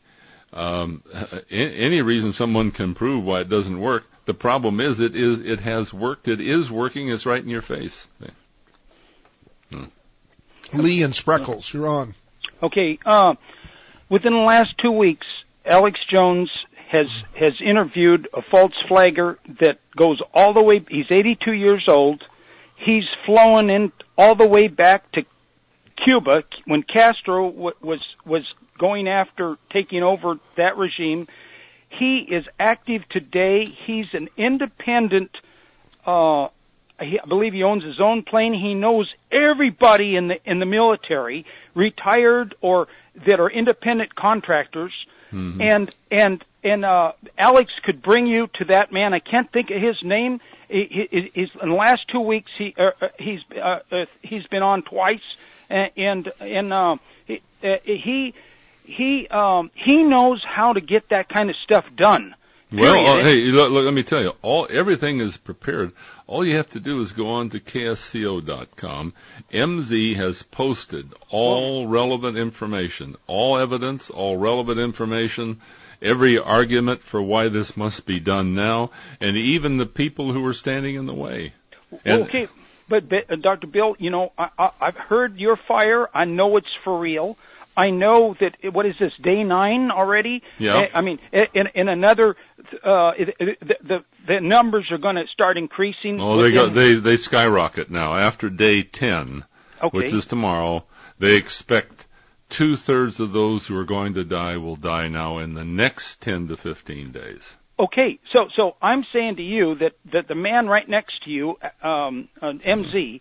um, any reason someone can prove why it doesn't work. The problem is it is it has worked. It is working. It's right in your face. Lee and Spreckels, you're on. Okay, uh, within the last two weeks, Alex Jones has has interviewed a false flagger that goes all the way. He's 82 years old. He's flown in all the way back to Cuba when Castro w- was was going after taking over that regime. He is active today. He's an independent. Uh, he, I believe he owns his own plane. He knows everybody in the in the military, retired or that are independent contractors. And and and uh, Alex could bring you to that man. I can't think of his name. He, he, he's in the last two weeks. He uh, uh, he's uh, uh, he's been on twice, and and, and uh, he uh, he he um, he knows how to get that kind of stuff done. Well, uh, hey, look, look, let me tell you, all everything is prepared. All you have to do is go on to ksco.com. MZ has posted all relevant information, all evidence, all relevant information, every argument for why this must be done now, and even the people who are standing in the way. And- okay, but, but uh, Dr. Bill, you know, I, I, I've heard your fire. I know it's for real. I know that what is this day nine already? Yeah. I I mean, in, in another, uh, the, the the numbers are going to start increasing. Oh, they go, they they skyrocket now after day ten, Okay. which is tomorrow. They expect two thirds of those who are going to die will die now in the next ten to fifteen days. Okay, so so I'm saying to you that that the man right next to you, um, uh, MZ,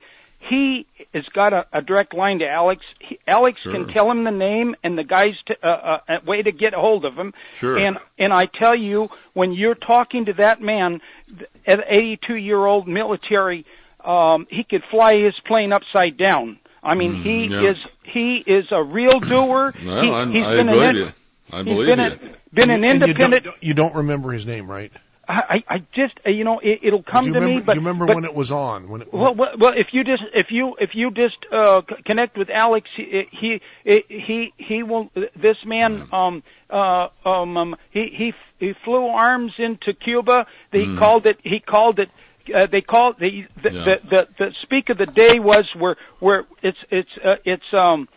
he has got a, a direct line to Alex. He, Alex Sure. can tell him the name and the guy's t- uh, uh, way to get a hold of him. Sure. And and I tell you, when you're talking to that man, th- at 82 year old military, um, he could fly his plane upside down. I mean, Mm, he yeah. is he is a real doer. Well, he, I'm, he's I been believe an, you. I believe been you. a, been an And you independent. don't, you don't remember his name, right? I, I just uh, you know it, it'll come to remember, me, but do you remember but, when it was on? When it, well, well, well, if you just if you if you just uh, c- connect with Alex, he he he he will. This man, um, uh, um, um, he he he flew arms into Cuba. He Mm. called it. He called it. Uh, they called the the, Yeah. the the the speak of the day was where where it's it's uh, it's um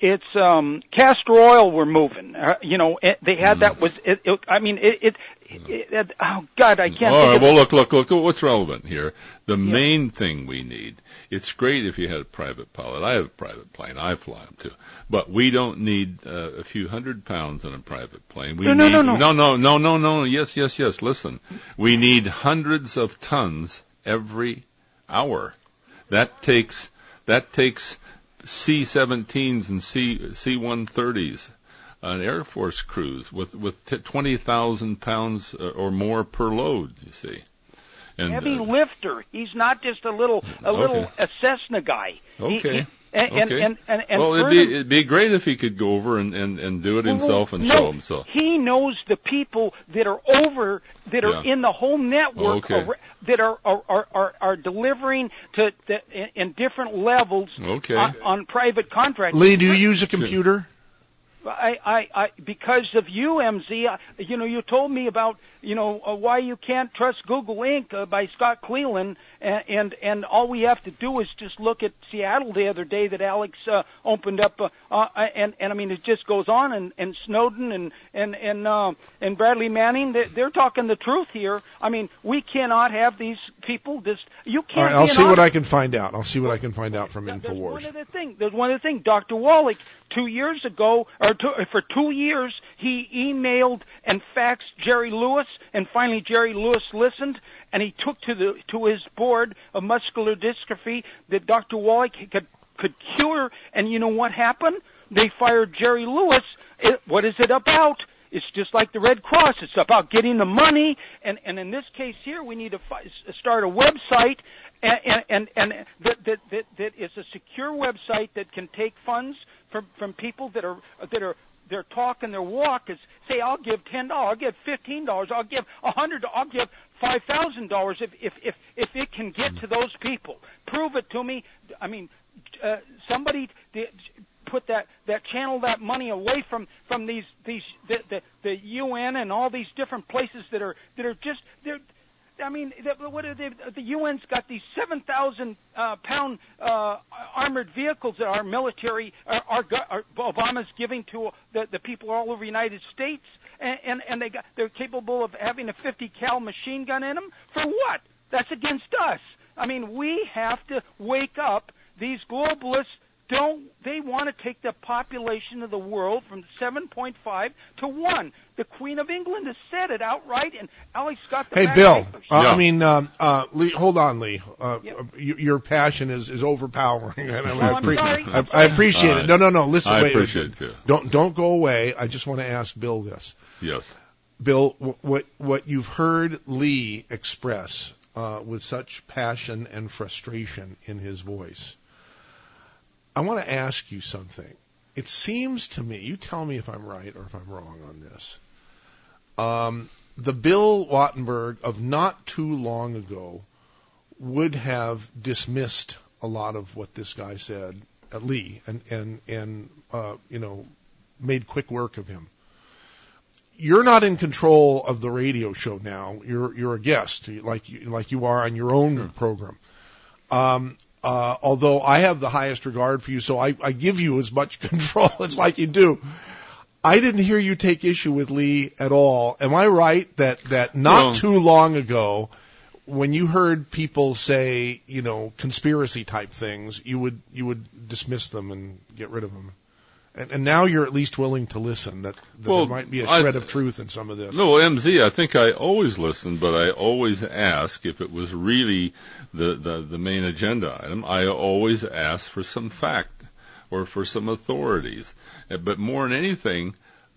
it's um castor oil we're moving uh, you know it, they had Mm. that was it, it i mean it it, it oh god i can't All right. Well, look, look, look. What's relevant here? The main thing we need. It's great if you had a private pilot. I have a private plane. I fly them too. But we don't need uh, a few hundred pounds in a private plane. We No, no, need, no, no. no, no, no, no, no. Yes, yes, yes. Listen, we need hundreds of tons every hour. That takes that takes C-17s and C C-130s, an Air Force cruise with with t- twenty thousand pounds uh, or more per load. You see, and heavy uh, lifter. He's not just a little a little a Cessna guy. He- Okay. he- and, and, okay. and, and, and well, it'd be it'd be great if he could go over and and, and do it himself and no, show himself. He knows the people that are over that are Yeah. in the whole network Okay. ar- that are are, are are are delivering to, to in, in different levels Okay. on, on private contracts. Lee, do you use a computer? I, I, I, because of you, MZ, I, you know, you told me about, you know, uh, why you can't trust Google Inc. Uh, by Scott Cleland, and, and and all we have to do is just look at Seattle the other day that Alex uh, opened up, uh, uh, and and I mean it just goes on, and and Snowden and and and uh, and Bradley Manning, they, they're talking the truth here. I mean, we cannot have these people just. You can't. All right, I'll see what I can find out. I'll see what I can find out from Infowars. There's one other thing. There's one other thing. Dr. Wallach, two years ago, or two, uh, for two years, he emailed and faxed Jerry Lewis, and finally Jerry Lewis listened, and he took to the to his board of muscular dystrophy that Dr. Wallach could could cure. And you know what happened? They fired Jerry Lewis. It, what is it about? It's just like the Red Cross. It's about getting the money, and and in this case here, we need to fi- start a website, and and and that that that that is a secure website that can take funds from from people that are that are their talk and their walk is say I'll give ten dollars, I'll give fifteen dollars, I'll give a hundred, I'll give five thousand dollars if if if if it can get to those people. Prove it to me. I mean, uh, somebody put that that channel that money away from from these these the, the the UN and all these different places that are that are just they're I mean, what are they, the UN's got these 7,000 uh, pound uh, armored vehicles that our military, are, are, go- are Obama's giving to the, the people all over the United States, and, and, and they got, they're capable of having a 50 cal machine gun in them. For what? That's against us. I mean, we have to wake up. These globalists don't. They want to take the population of the world from 7.5 to one. The Queen of England has said it outright, and Alex got the Hey, Bill. Uh, Yeah. I mean, um, uh, Lee, hold on, Lee. Uh, Yep. uh, y- your passion is, is overpowering. and I, Well, I'm appre- sorry. I, I appreciate All it. No, no, no. Listen, I wait. appreciate it, too. Don't don't go away. I just want to ask Bill this. Yes. Bill, wh- what what you've heard Lee express uh, with such passion and frustration in his voice, I want to ask you something. It seems to me, you tell me if I'm right or if I'm wrong on this. Um, the Bill Wattenberg of not too long ago would have dismissed a lot of what this guy said, at Lee, and and and uh, you know made quick work of him you're not in control of the radio show now. You're you're a guest, like you, like you are on your own program. Um, uh, although I have the highest regard for you, so I, I give you as much control as like you do. I didn't hear you take issue with Lee at all. Am I right that that not too long ago, when you heard people say you know conspiracy type things, you would you would dismiss them and get rid of them. And, and now you're at least willing to listen. That, that Well, there might be a shred of truth in some of this. No, MZ, I think I always listen, but I always ask if it was really the, the, the main agenda item. I always ask for some fact or for some authorities. Uh, But more than anything,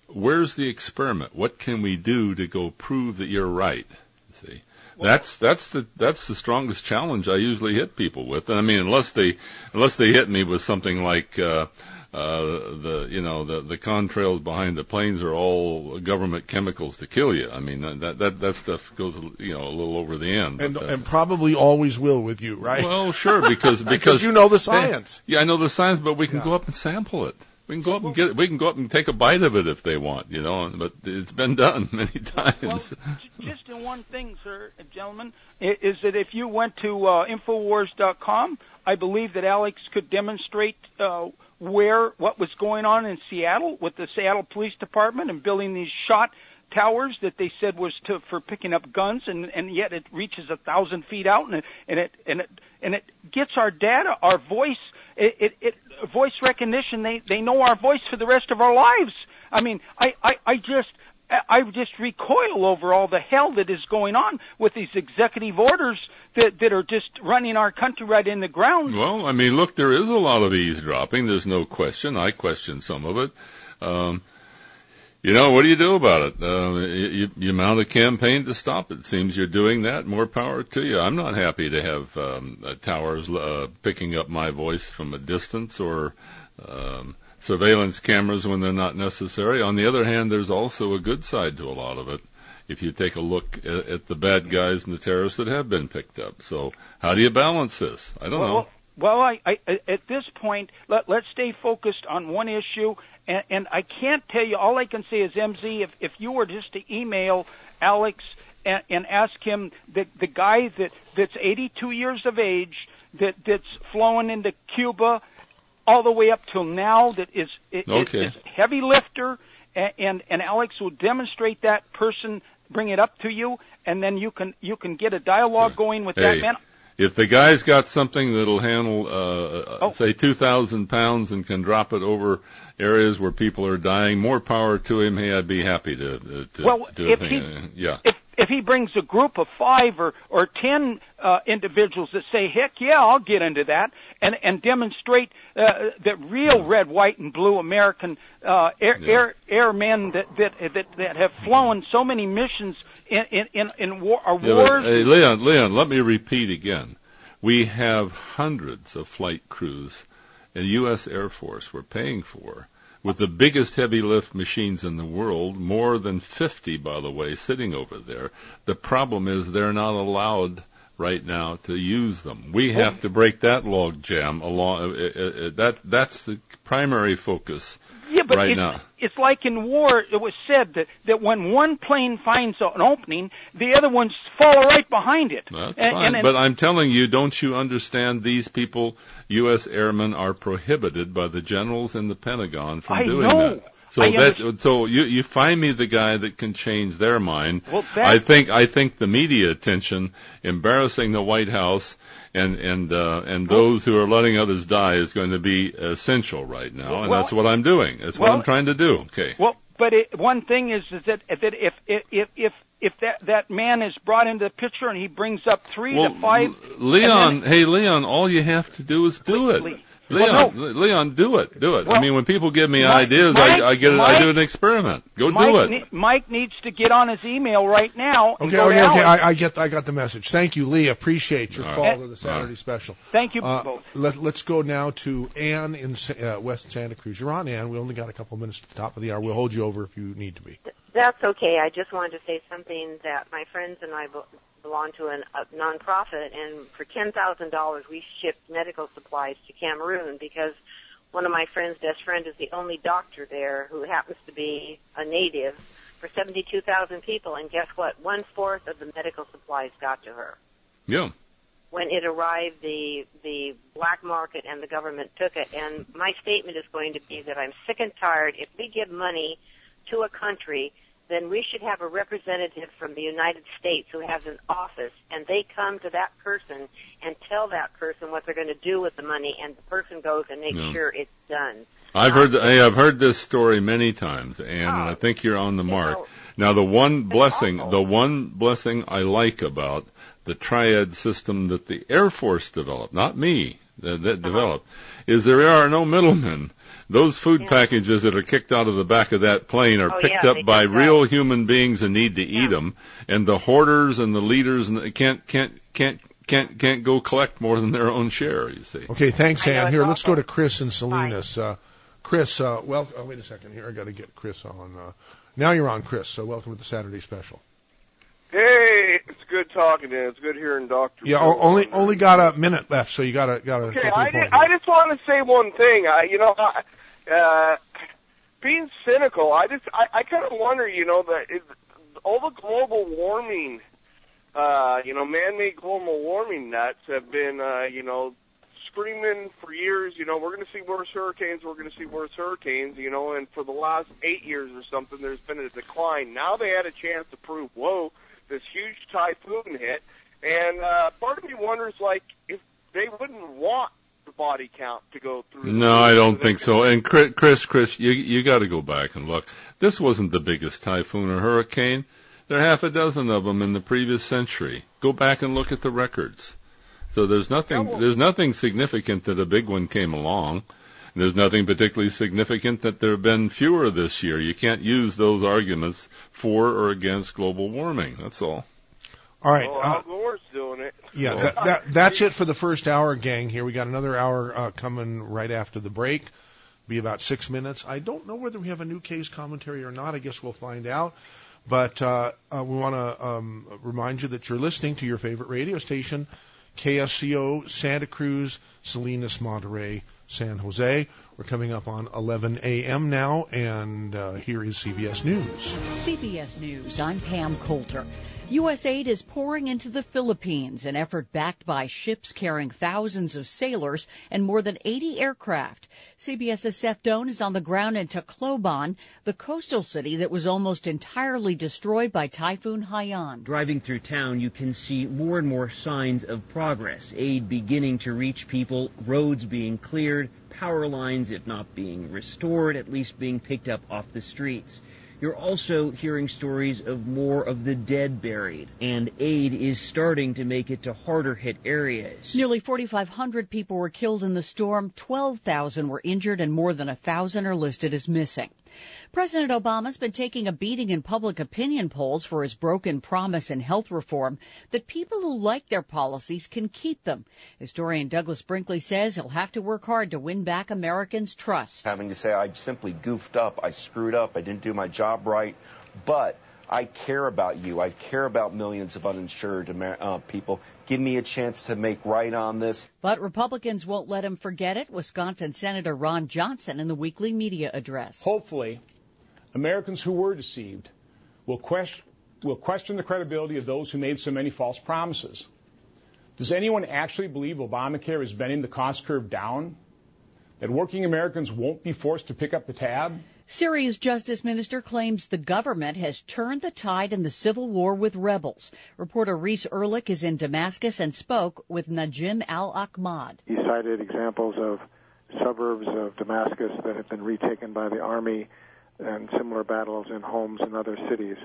where's the experiment? What can we do to go prove that you're right? See? That's that's the that's the strongest challenge I usually hit people with. And I mean, unless they unless they hit me with something like uh, the you know the the contrails behind the planes are all government chemicals to kill you. I mean that that that stuff goes you know a little over the end. and and probably always will with you, right? well, sure, because because you know the science. Yeah, I know the science, but we can Yeah. go up and sample it. We can go up and get it. We can go up and take a bite of it if they want, you know. But it's been done many times. j- just in one thing, sir, uh, gentlemen, is that if you went to uh, Infowars.com, I believe that Alex could demonstrate uh, where what was going on in Seattle with the Seattle Police Department and building these shot towers that they said was to for picking up guns, and and yet it reaches a thousand feet out, and it and it and it and it gets our data, our voice, it it, it voice recognition. They they know our voice for the rest of our lives. I mean, I I, I just. I I just recoil over all the hell that is going on with these executive orders that that are just running our country right in the ground. Well, I mean, look, there is a lot of eavesdropping. There's no question. I question some of it. Um, you know, what do you do about it? Uh, you, you mount a campaign to stop it. Seems you're doing that. More power to you. I'm not happy to have um, uh, towers uh, picking up my voice from a distance or um, surveillance cameras when they're not necessary. On the other hand, there's also a good side to a lot of it. If you take a look at, at the bad guys and the terrorists that have been picked up, so how do you balance this? I don't Well, know. well, Well, I, I at this point, let, let's stay focused on one issue, and, and I can't tell you. All I can say is, MZ, if if you were just to email Alex and, and ask him the the guy that that's 82 years of age that that's flown into Cuba all the way up till now that is is, Okay. is heavy lifter, and, and and Alex will demonstrate that person, bring it up to you, and then you can you can get a dialogue going with that man. if the guy's got something that'll handle, uh, Oh. say, 2,000 pounds and can drop it over areas where people are dying, more power to him. Hey, I'd be happy to, uh, to Well, do if a he- thing. Uh, yeah. if if he brings a group of five or or ten uh, individuals that say, "Heck yeah, I'll get into that," and and demonstrate uh, that real red, white, and blue American uh, air, Yeah. air airmen that, that that that have flown so many missions in in in, in war, uh, Yeah, but, wars. hey, Leon, Leon, let me repeat again. We have hundreds of flight crews and U.S. Air Force we're paying for with the biggest heavy lift machines in the world, more than 50, by the way, sitting over there. The problem is they're not allowed right now to use them. We have to break that log jam along. Uh, uh, uh, that that's the primary focus yeah, but right it's, now. it's like in war. It was said that that when one plane finds an opening, the other ones follow right behind it. That's And- fine. and- and- but I'm telling you, don't you understand? These people, U.S. airmen, are prohibited by the generals in the Pentagon from I doing know. that. So I that so you you find me the guy that can change their mind. Well, I think I think the media attention embarrassing the White House and and uh, and those who are letting others die is going to be essential right now, and Well- that's what I'm doing. That's what I'm trying to do. Okay. Well, but it, one thing is, is that that if if if if that that man is brought into the picture and he brings up three Well, to five, Leon, and hey Leon, all you have to do is do it. Leon, Well, Leon, do it, do it. I mean, when people give me Mike- ideas, Mike- I, I get it. Mike- I do an experiment. Go Mike, do it. ne- Mike needs to get on his email right now. Okay, okay, okay. Alex. I, I get, I got the message. Thank you, Lee. Appreciate your All call right. to the Saturday All right. special. Thank you Uh, both. let, let's go now to Ann in Sa- uh, West Santa Cruz. You're on, Ann. We only got a couple minutes to the top of the hour. We'll hold you over if you need to be. That's okay. I just wanted to say something that my friends and I belong to an, a nonprofit, and for ten thousand dollars, we shipped medical supplies to Cameroon because one of my friend's best friend is the only doctor there who happens to be a native for seventy-two thousand people. And guess what? One fourth of the medical supplies got to her. Yeah. When it arrived, the the black market and the government took it. And my statement is going to be that I'm sick and tired. If we give money to a country, then we should have a representative from the United States who has an office, and they come to that person and tell that person what they're going to do with the money, and the person goes and makes Yeah. sure it's done. I've heard. Hey, I've heard this story many times, and Oh. I think you're on the mark. know, Now, the one blessing, awful. the one blessing I like about the triad system that the Air Force developed, not me, that, that Uh-huh. developed, is there are no middlemen. Those food Yeah. packages that are kicked out of the back of that plane are Oh, picked yeah, up by get that. real human beings and need to eat them, and the hoarders and the leaders and the, can't can't can't can't can't go collect more than their own share. You see. Okay, thanks, I Ann. it's Here, let's go to Chris and Salinas. Uh, Chris, uh, well, oh, wait a second here. I got to get Chris on. Uh, now you're on, Chris. So welcome to the Saturday special. Hey, it's good talking to you. It's good hearing Doctor. Yeah, o- only only got a minute left, so you got to got to Okay, get to I, did. I just want to say one thing. I, you know, I, uh, being cynical, I just, I, I kind of wonder, you know, that is, all the global warming, uh, you know, man-made global warming nuts have been, uh, you know, screaming for years. You know, we're going to see worse hurricanes. We're going to see worse hurricanes. You know, and for the last eight years or something, there's been a decline. Now they had a chance to prove, whoa, this huge typhoon hit, and uh, part of me wonders, like, if they wouldn't want body count to go through. No, roof I don't think so. And Chris, Chris, Chris you you got to go back and look. This wasn't the biggest typhoon or hurricane. There are half a dozen of them in the previous century. Go back and look at the records. So there's nothing Yeah, well- there's nothing significant that a big one came along. There's nothing particularly significant that there have been fewer this year. You can't use those arguments for or against global warming. That's all. All right. Well, Uh, Al Gore's doing it. Yeah, that, that, that's it for the first hour, gang. Here we got another hour uh, coming right after the break. Be about six minutes. I don't know whether we have a new case commentary or not. I guess we'll find out. But uh, uh, we want to um, remind you that you're listening to your favorite radio station, KSCO, Santa Cruz, Salinas, Monterey, San Jose. We're coming up on 11 a.m. now, and uh, here is CBS News. CBS News, I'm Pam Coulter. U.S. aid is pouring into the Philippines, an effort backed by ships carrying thousands of sailors and more than 80 aircraft. CBS's Seth Doan is on the ground in Tacloban, the coastal city that was almost entirely destroyed by Typhoon Haiyan. Driving through town, you can see more and more signs of progress. Aid beginning to reach people, roads being cleared, power lines, if not being restored, at least being picked up off the streets. You're also hearing stories of more of the dead buried, and aid is starting to make it to harder hit areas. Nearly 4,500 people were killed in the storm, 12,000 were injured, and more than 1,000 are listed as missing. President Obama's been taking a beating in public opinion polls for his broken promise in health reform that people who like their policies can keep them. Historian Douglas Brinkley says he'll have to work hard to win back Americans' trust. Having to say, I simply goofed up, I screwed up, I didn't do my job right, but I care about you. I care about millions of uninsured uh, people. Give me a chance to make right on this. But Republicans won't let him forget it. Wisconsin Senator Ron Johnson in the weekly media address. Hopefully, Americans who were deceived will question, will question the credibility of those who made so many false promises. Does anyone actually believe Obamacare is bending the cost curve down? That working Americans won't be forced to pick up the tab? Syria's justice minister claims the government has turned the tide in the civil war with rebels. Reporter Reese Erlich is in Damascus and spoke with Najim Al Ahmad. He cited examples of suburbs of Damascus that have been retaken by the army and similar battles in Homs and other cities.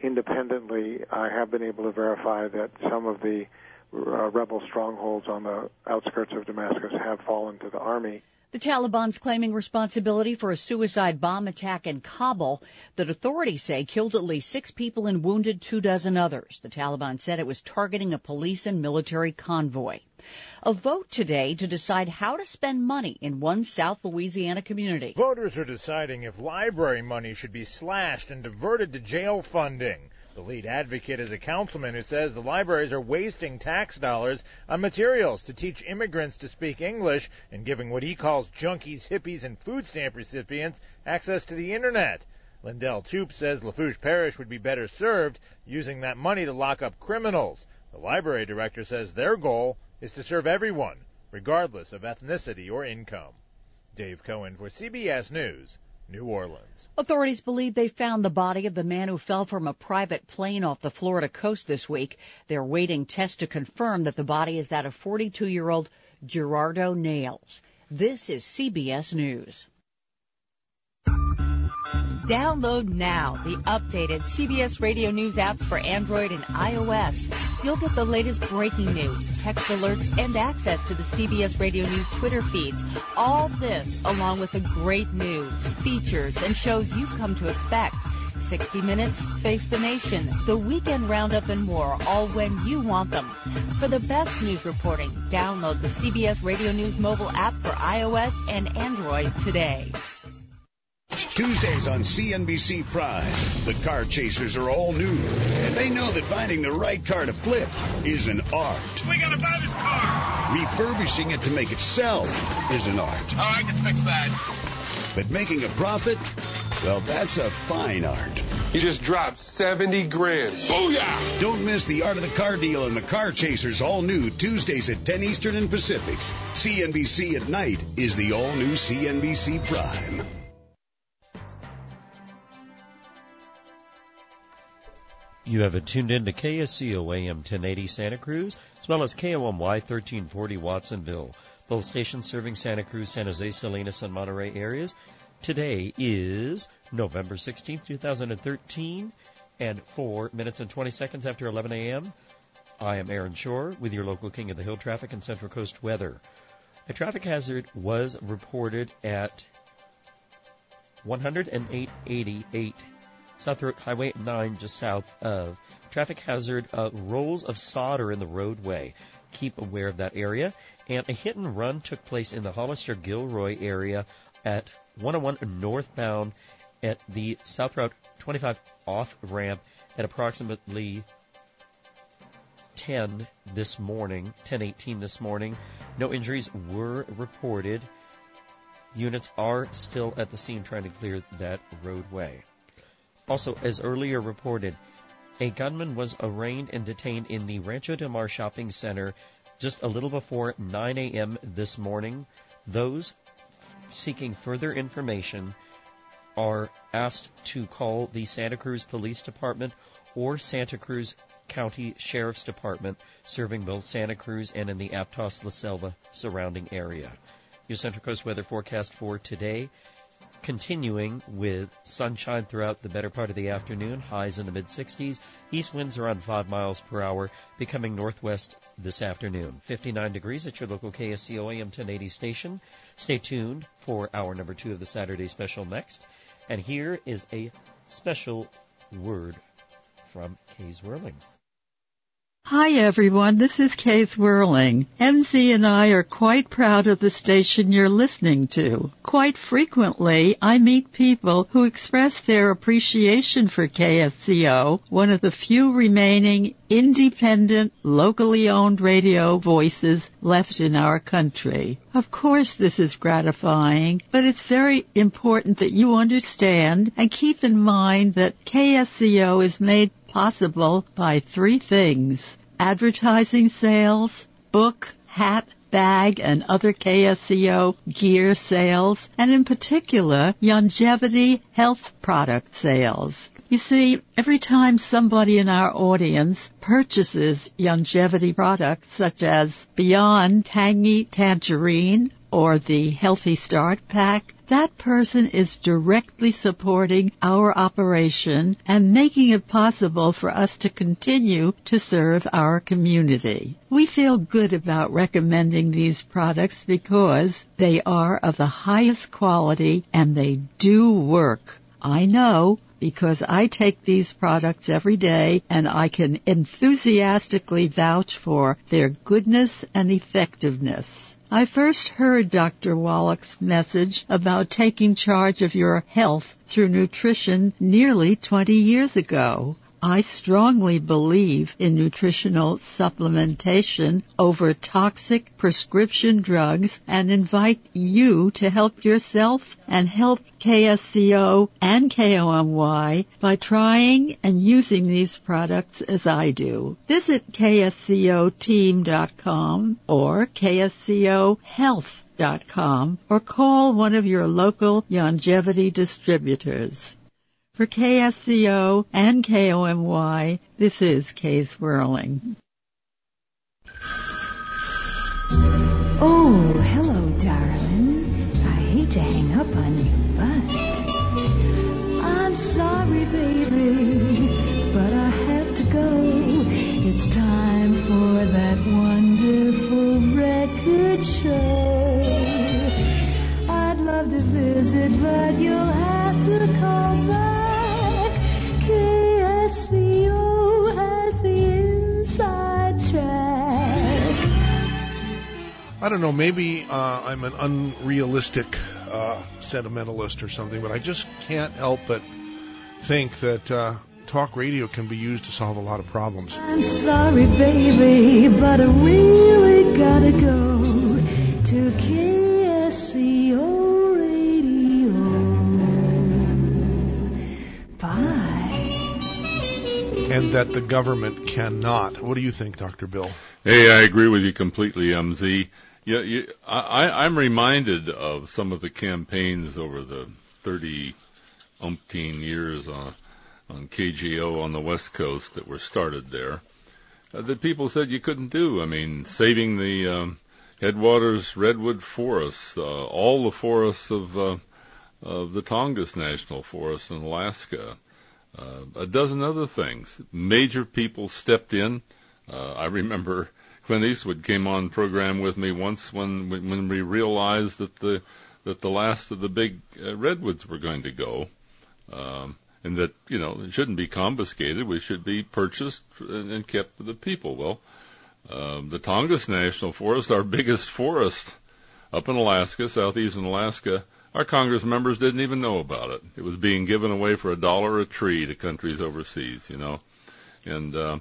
Independently, I have been able to verify that some of the uh, rebel strongholds on the outskirts of Damascus have fallen to the army. The Taliban's claiming responsibility for a suicide bomb attack in Kabul that authorities say killed at least six people and wounded two dozen others. The Taliban said it was targeting a police and military convoy. A vote today to decide how to spend money in one South Louisiana community. Voters are deciding if library money should be slashed and diverted to jail funding. The lead advocate is a councilman who says the libraries are wasting tax dollars on materials to teach immigrants to speak English and giving what he calls junkies, hippies, and food stamp recipients access to the internet. Lindel Toups says Lafourche Parish would be better served using that money to lock up criminals. The library director says their goal is to serve everyone, regardless of ethnicity or income. Dave Cohen for CBS News. New Orleans. Authorities believe they found the body of the man who fell from a private plane off the Florida coast this week. They're waiting tests to confirm that the body is that of 42 year old Gerardo Nales. This is CBS News. Download now the updated CBS Radio News apps for Android and iOS. You'll get the latest breaking news, text alerts, and access to the CBS Radio News Twitter feeds. All this along with the great news, features, and shows you've come to expect. 60 Minutes, Face the Nation, The Weekend Roundup, and more, all when you want them. For the best news reporting, download the CBS Radio News mobile app for iOS and Android today. Tuesdays on CNBC Prime. The car chasers are all new, and they know that finding the right car to flip is an art. We gotta buy this car! Refurbishing it to make it sell is an art. Oh, I can fix that. But making a profit, well, that's a fine art. You just dropped 70 grand. Booyah! Don't miss the Art of the Car Deal and the Car Chasers all new Tuesdays at 10 Eastern and Pacific. CNBC at night is the all new CNBC Prime. You have tuned in to KSCO AM 1080 Santa Cruz, as well as KOMY 1340 Watsonville, both stations serving Santa Cruz, San Jose, Salinas, and Monterey areas. Today is November 16th, 2013, and 4 minutes and 20 seconds after 11 a.m. I am Aaron Shore with your local King of the Hill traffic and Central Coast weather. A traffic hazard was reported at 108.88 South Highway 9 just south of. Traffic hazard, uh, rolls of solder in the roadway. Keep aware of that area. And a hit and run took place in the Hollister Gilroy area at 101 northbound at the South Route 25 off ramp at approximately 10 this morning, 10:18 this morning. No injuries were reported. Units are still at the scene trying to clear that roadway. Also, as earlier reported, a gunman was arraigned and detained in the Rancho Del Mar shopping center just a little before 9 a.m. this morning. Those seeking further information are asked to call the Santa Cruz Police Department or Santa Cruz County Sheriff's Department, serving both Santa Cruz and in the Aptos La Selva surrounding area. Your Central Coast weather forecast for today continuing with sunshine throughout the better part of the afternoon, highs in the mid 60s, east winds around 5 miles per hour, becoming northwest this afternoon. 59 degrees at your local KSCO AM 1080 station. Stay tuned for hour number two of the Saturday special next. And here is a special word from Kay Whirling. Hi everyone, this is Kay Zwerling. MZ and I are quite proud of the station you're listening to. Quite frequently, I meet people who express their appreciation for KSCO, one of the few remaining independent, locally owned radio voices left in our country. Of course this is gratifying, but it's very important that you understand and keep in mind that KSCO is made possible by three things. Advertising sales, book, hat, bag, and other KSCO gear sales, and in particular, longevity health product sales. You see, every time somebody in our audience purchases longevity products such as Beyond Tangy Tangerine or the Healthy Start Pack, that person is directly supporting our operation and making it possible for us to continue to serve our community. We feel good about recommending these products because they are of the highest quality and they do work. I know because I take these products every day and I can enthusiastically vouch for their goodness and effectiveness. I first heard Dr. Wallach's message about taking charge of your health through nutrition nearly 20 years ago. I strongly believe in nutritional supplementation over toxic prescription drugs and invite you to help yourself and help KSCO and KOMY by trying and using these products as I do. Visit kscoteam.com or kscohealth.com or call one of your local longevity distributors. For KSCO and KOMY, this is Kay Zwerling. Oh, hello, darling. I hate to hang up on you, but I'm sorry, baby, but I have to go. It's time for that wonderful record show. I'd love to visit, but you'll have to call. KSCO has the inside track. I don't know, maybe uh, I'm an unrealistic uh, sentimentalist or something, but I just can't help but think that uh, talk radio can be used to solve a lot of problems. I'm sorry, baby, but I really gotta go to KSCO And that the government cannot. What do you think, Dr. Bill? Hey, I agree with you completely, MZ. Yeah, you, I, I'm reminded of some of the campaigns over the 30 umpteen years on, on KGO on the West Coast that were started there uh, that people said you couldn't do. I mean, saving the um, Headwaters redwood forests, uh, all the forests of uh, of the Tongass National Forest in Alaska, uh, a dozen other things. Major people stepped in. Uh, I remember Clint Eastwood came on program with me once when when we realized that the that the last of the big uh, redwoods were going to go, um, and that you know it shouldn't be confiscated. We should be purchased and, kept for the people. Well, um, the Tongass National Forest, our biggest forest up in Alaska, southeastern Alaska, our Congress members didn't even know about it. It was being given away for a dollar a tree to countries overseas, you know, and uh,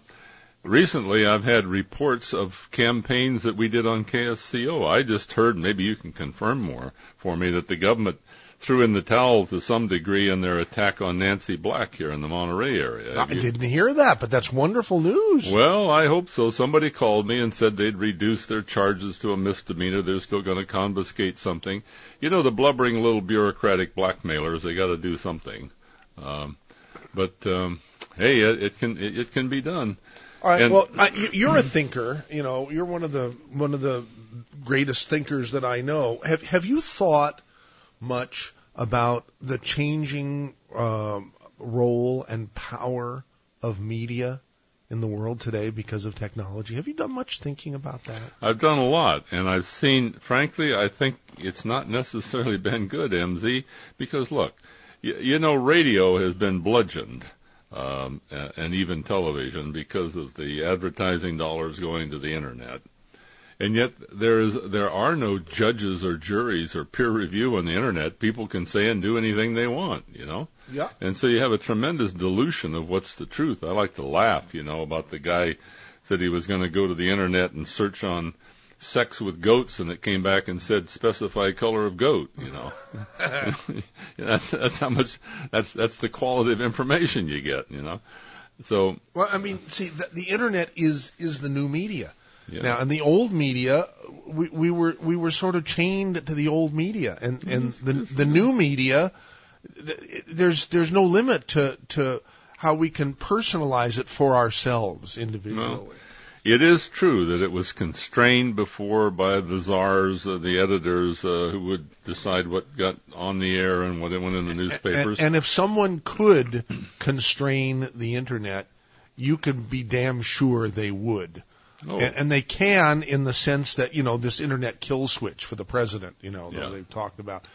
recently I've had reports of campaigns that we did on KSCO. I just heard, maybe you can confirm more for me, that the government threw in the towel to some degree in their attack on Nancy Black here in the Monterey area. I didn't hear that, but that's wonderful news. Well, I hope so. Somebody called me and said they'd reduce their charges to a misdemeanor. They're still going to confiscate something. You know, the blubbering little bureaucratic blackmailers, they got to do something. Um, but um, hey, it, it can it, it can be done. All right. And- well, I, you- you're a thinker. You know, you're one of the one of the greatest thinkers that I know. Have Have you thought much about the changing um, role and power of media in the world today because of technology? Have you done much thinking about that? I've done a lot, and I've seen, frankly, I think it's not necessarily been good, MZ, because look, you, you know, radio has been bludgeoned, um, and even television because of the advertising dollars going to the internet. And yet there is there are no judges or juries or peer review on the internet. People can say and do anything they want, you know. Yeah. And so you have a tremendous dilution of what's the truth. I like to laugh, you know, about the guy said he was going to go to the internet and search on sex with goats, and it came back and said specify color of goat. You know, that's that's how much that's that's the quality of information you get. You know, so Well, I mean, see, the, the internet is is the new media. Yeah. Now, in the old media, we, we were we were sort of chained to the old media, and and the the new media, th- there's there's no limit to to how we can personalize it for ourselves individually. Well, it is true that it was constrained before by the czars, uh, the editors, uh, who would decide what got on the air and what went in the newspapers. And, and if someone could constrain the internet, you can be damn sure they would. Oh. And, and they can in the sense that, you know, this internet kill switch for the president, you know, that Yeah. they've talked about.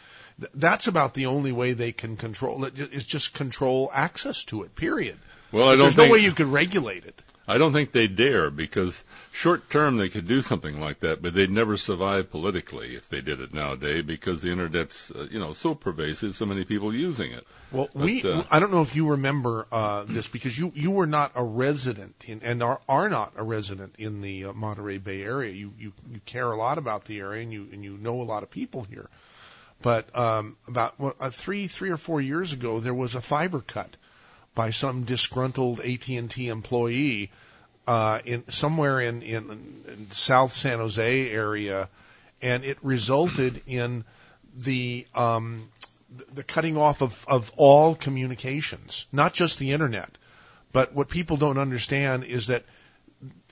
That's about the only way they can control it, is just control access to it, period. Well, I don't There's think- no way you could regulate it. I don't think they dare because short term they could do something like that, but they'd never survive politically if they did it nowadays because the internet's uh, you know so pervasive, so many people using it. Well, But, we, uh, I don't know if you remember uh, this because you, you were not a resident in, and are, are not a resident in the uh, Monterey Bay area. You, you, you care a lot about the area and you, and you know a lot of people here. But um, about what, uh, three, three or four years ago, there was a fiber cut by some disgruntled AT&T employee uh, in somewhere in, in, in South San Jose area, and it resulted in the um, the cutting off of, of all communications, not just the internet. But what people don't understand is that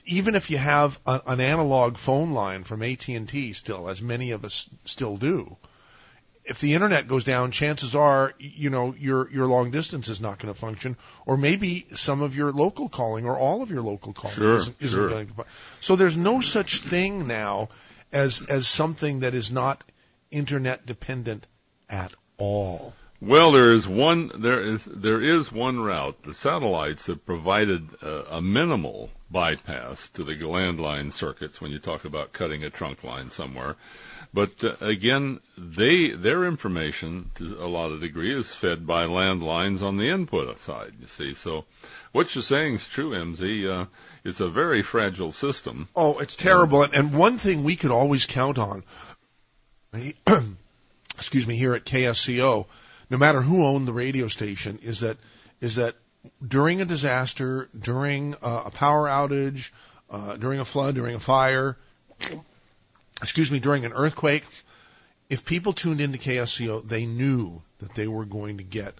even if you have a, an analog phone line from AT&T still, as many of us still do, if the internet goes down, chances are, you know, your your long distance is not going to function, or maybe some of your local calling or all of your local calling Sure, isn't, isn't sure. going to. So there's no such thing now as as something that is not internet dependent at all. Well, there is one there is there is one route. The satellites have provided uh, a minimal bypass to the landline circuits when you talk about cutting a trunk line somewhere. But uh, again, they their information to a lot of degree is fed by landlines on the input side. You see, so what you're saying is true, MZ. Uh, it's a very fragile system. Oh, it's terrible. And, and one thing we could always count on, excuse me, here at KSCO, no matter who owned the radio station, is that is that during a disaster, during uh, a power outage, uh, during a flood, during a fire, excuse me, during an earthquake, if people tuned into KSCO, they knew that they were going to get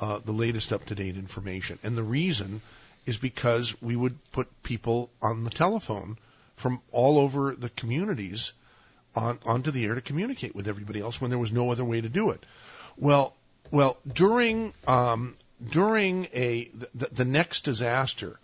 uh, the latest up to date information. And the reason is because we would put people on the telephone from all over the communities on onto the air to communicate with everybody else when there was no other way to do it. Well, well, during um, during a the, the next disaster,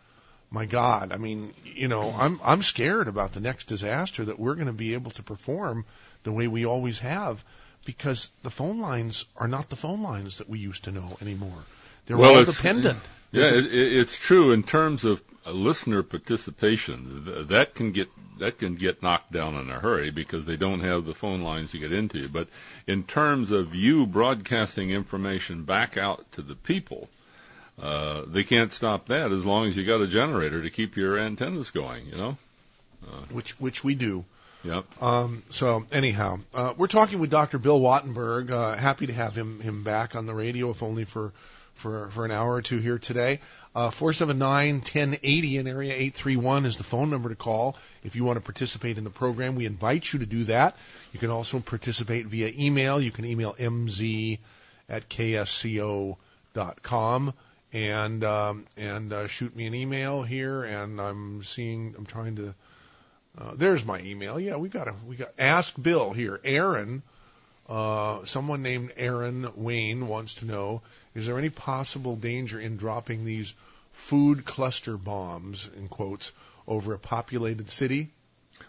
my God, I mean, you know, mm-hmm. I'm I'm scared about the next disaster that we're going to be able to perform the way we always have because the phone lines are not the phone lines that we used to know anymore. They're well, all dependent. Yeah, it, it, it's true in terms of listener participation. That can get that can get knocked down in a hurry because they don't have the phone lines to get into. But in terms of you broadcasting information back out to the people, uh, they can't stop that as long as you got a generator to keep your antennas going. You know. Uh, which which we do. Yep. Um, so anyhow, uh, we're talking with Dr. Bill Wattenberg. Uh, happy to have him him back on the radio, if only for for for an hour or two here today. Uh, 479-1080 in area 831 is the phone number to call if you want to participate in the program. We invite you to do that. You can also participate via email. You can email mz at ksco.com and um, and uh, shoot me an email here. And I'm seeing, I'm trying to. Uh, there's my email. Yeah, we got a we got ask Bill here. Aaron, uh, someone named Aaron Wayne wants to know: Is there any possible danger in dropping these food cluster bombs in quotes over a populated city?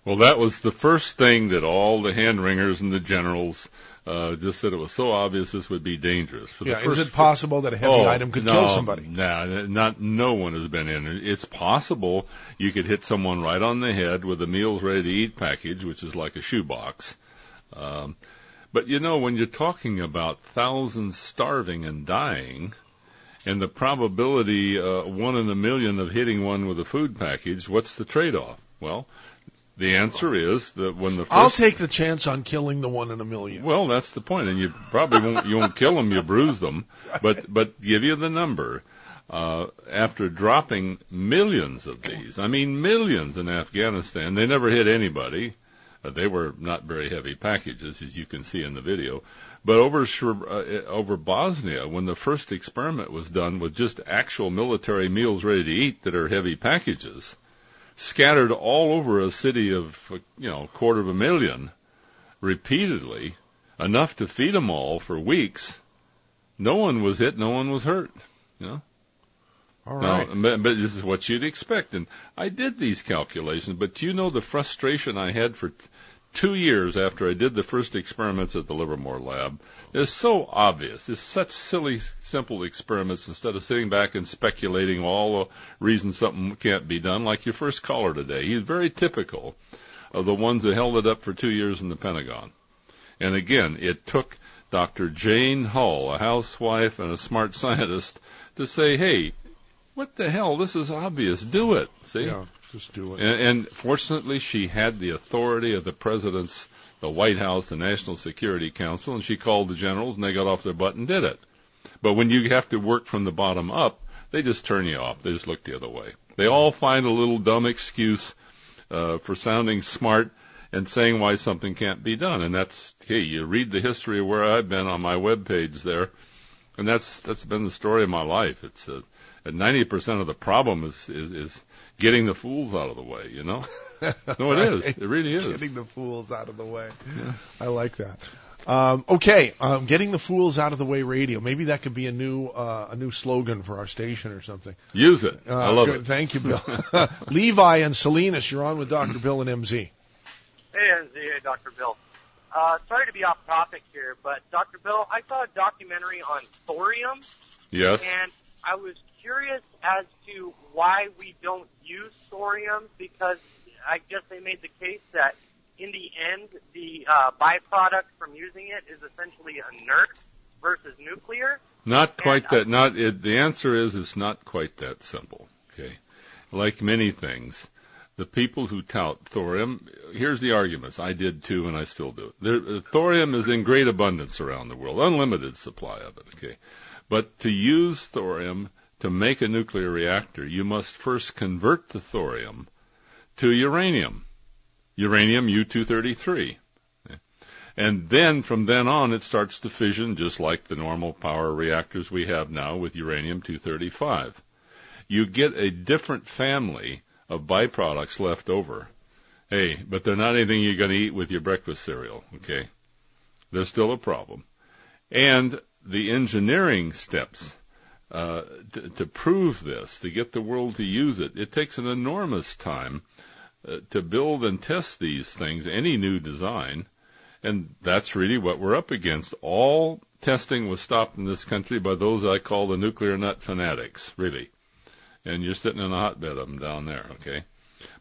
Well, that was the first thing that all the hand wringers and the generals uh, just said it was so obvious this would be dangerous. For yeah, the first is it possible that a heavy oh, item could no, kill somebody? No, not no one has been in it. It's possible you could hit someone right on the head with a meals ready to eat package, which is like a shoebox. Um, but you know, when you're talking about thousands starving and dying, and the probability uh, one in a million of hitting one with a food package, what's the trade-off? Well, the answer is that when the first I'll take the chance on killing the one in a million. well, that's the point, and you probably won't you won't kill them, you bruise them, but but give you the number. Uh, after dropping millions of these, I mean millions in Afghanistan, they never hit anybody. Uh, they were not very heavy packages, as you can see in the video. But over uh, over Bosnia, when the first experiment was done with just actual military meals ready to eat that are heavy packages, scattered all over a city of you know a quarter of a million, repeatedly, enough to feed them all for weeks. No one was hit, no one was hurt. You know. All Now, but, but this is what you'd expect. And I did these calculations, but do you know the frustration I had for t- two years after I did the first experiments at the Livermore lab? It's so obvious. It's such silly, simple experiments instead of sitting back and speculating all the reasons something can't be done, like your first caller today. He's very typical of the ones that held it up for two years in the Pentagon. And again, it took Dr. Jane Hull, a housewife and a smart scientist, to say, hey, what the hell? This is obvious. Do it. See? Yeah, just do it. And, and fortunately, she had the authority of the president's, the White House, the National Security Council, and she called the generals, and they got off their butt and did it. But when you have to work from the bottom up, they just turn you off. They just look the other way. They all find a little dumb excuse uh, for sounding smart and saying why something can't be done. And that's hey, you read the history of where I've been on my web page there, and that's that's been the story of my life. It's uh, ninety percent of the problem is, is is getting the fools out of the way. You know. No, it is. It really is. Getting the fools out of the way. I like that. Um, okay, um, getting the fools out of the way radio. Maybe that could be a new uh, a new slogan for our station or something. Use it. Uh, I love good. it. Thank you, Bill. Levi and Salinas, you're on with Dr. Bill and MZ. Hey, MZ, hey, Dr. Bill. Uh, sorry to be off topic here, but Dr. Bill, I saw a documentary on thorium, Yes. and I was curious as to why we don't use thorium because I guess they made the case that in the end, the uh, byproduct from using it is essentially inert versus nuclear. Not quite that. Not it, the answer is it's not quite that simple. Okay, like many things, the people who tout thorium. Here's the arguments. I did too, and I still do. There, uh, thorium is in great abundance around the world, unlimited supply of it. Okay, but to use thorium to make a nuclear reactor, you must first convert the thorium to uranium, uranium U-233. And then from then on, it starts to fission just like the normal power reactors we have now with uranium 235. You get a different family of byproducts left over. Hey, but they're not anything you're going to eat with your breakfast cereal, okay? They're still a problem. And the engineering steps uh, to, to prove this, to get the world to use it, it takes an enormous time uh, to build and test these things, any new design. And that's really what we're up against. All testing was stopped in this country by those I call the nuclear nut fanatics, really. And you're sitting in a hotbed of them down there, okay?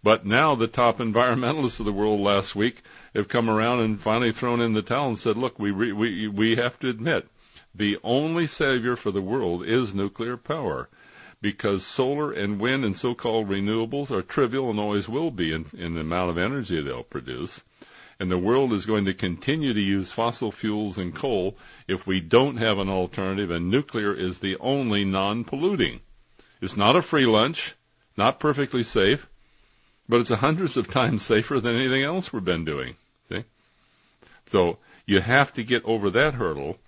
But now the top environmentalists of the world last week have come around and finally thrown in the towel and said, look, we, re- we, we have to admit the only savior for the world is nuclear power because solar and wind and so-called renewables are trivial and always will be in, in the amount of energy they'll produce. And the world is going to continue to use fossil fuels and coal if we don't have an alternative, and nuclear is the only non-polluting. It's not a free lunch, not perfectly safe, but it's hundreds of times safer than anything else we've been doing. See? So you have to get over that hurdle,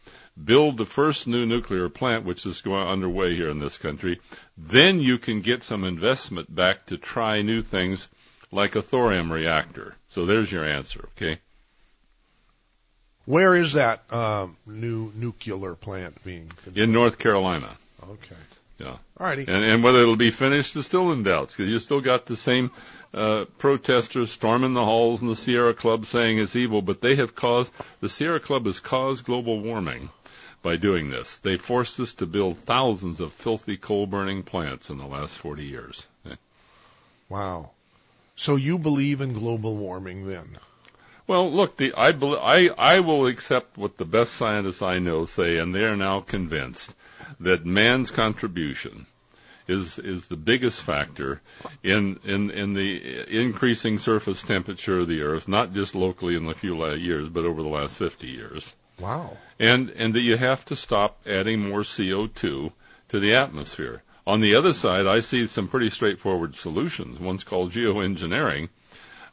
build the first new nuclear plant, which is going underway here in this country. Then you can get some investment back to try new things like a thorium reactor. So there's your answer, okay? Where is that uh, new nuclear plant being? Constructed? In North Carolina. Okay. Yeah. Alrighty. And, and whether it'll be finished is still in doubt because you still got the same uh, protesters storming the halls in the Sierra Club saying it's evil, but they have caused the Sierra Club has caused global warming by doing this. They forced us to build thousands of filthy coal burning plants in the last 40 years. Wow. So you believe in global warming then? Well, look, the, I, bel I, I will accept what the best scientists I know say, and they are now convinced that man's contribution is is the biggest factor in in in the increasing surface temperature of the Earth, not just locally in a few years, but over the last 50 years. Wow. And and that you have to stop adding more CO2 to the atmosphere. On the other side, I see some pretty straightforward solutions. One's called geoengineering.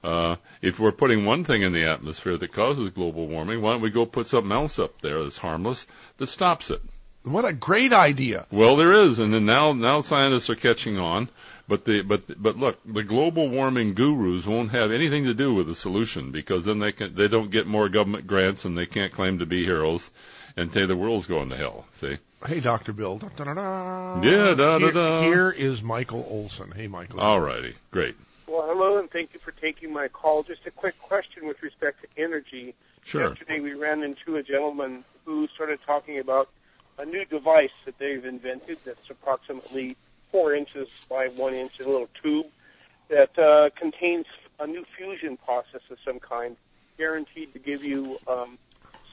Uh, if we're putting one thing in the atmosphere that causes global warming, why don't we go put something else up there that's harmless that stops it? What a great idea! Well, there is, and then now now scientists are catching on. But the but but look, the global warming gurus won't have anything to do with the solution because then they can they don't get more government grants and they can't claim to be heroes and say the world's going to hell. See? Hey, Doctor Bill. Da, da, da, Yeah, da, da, here, here is Michael Olson. Hey, Michael. All righty, great. Well, hello, and thank you for taking my call. Just a quick question with respect to energy. Sure. Yesterday, we ran into a gentleman who started talking about a new device that they've invented that's approximately four inches by one inch, a little tube that uh, contains a new fusion process of some kind, guaranteed to give you um,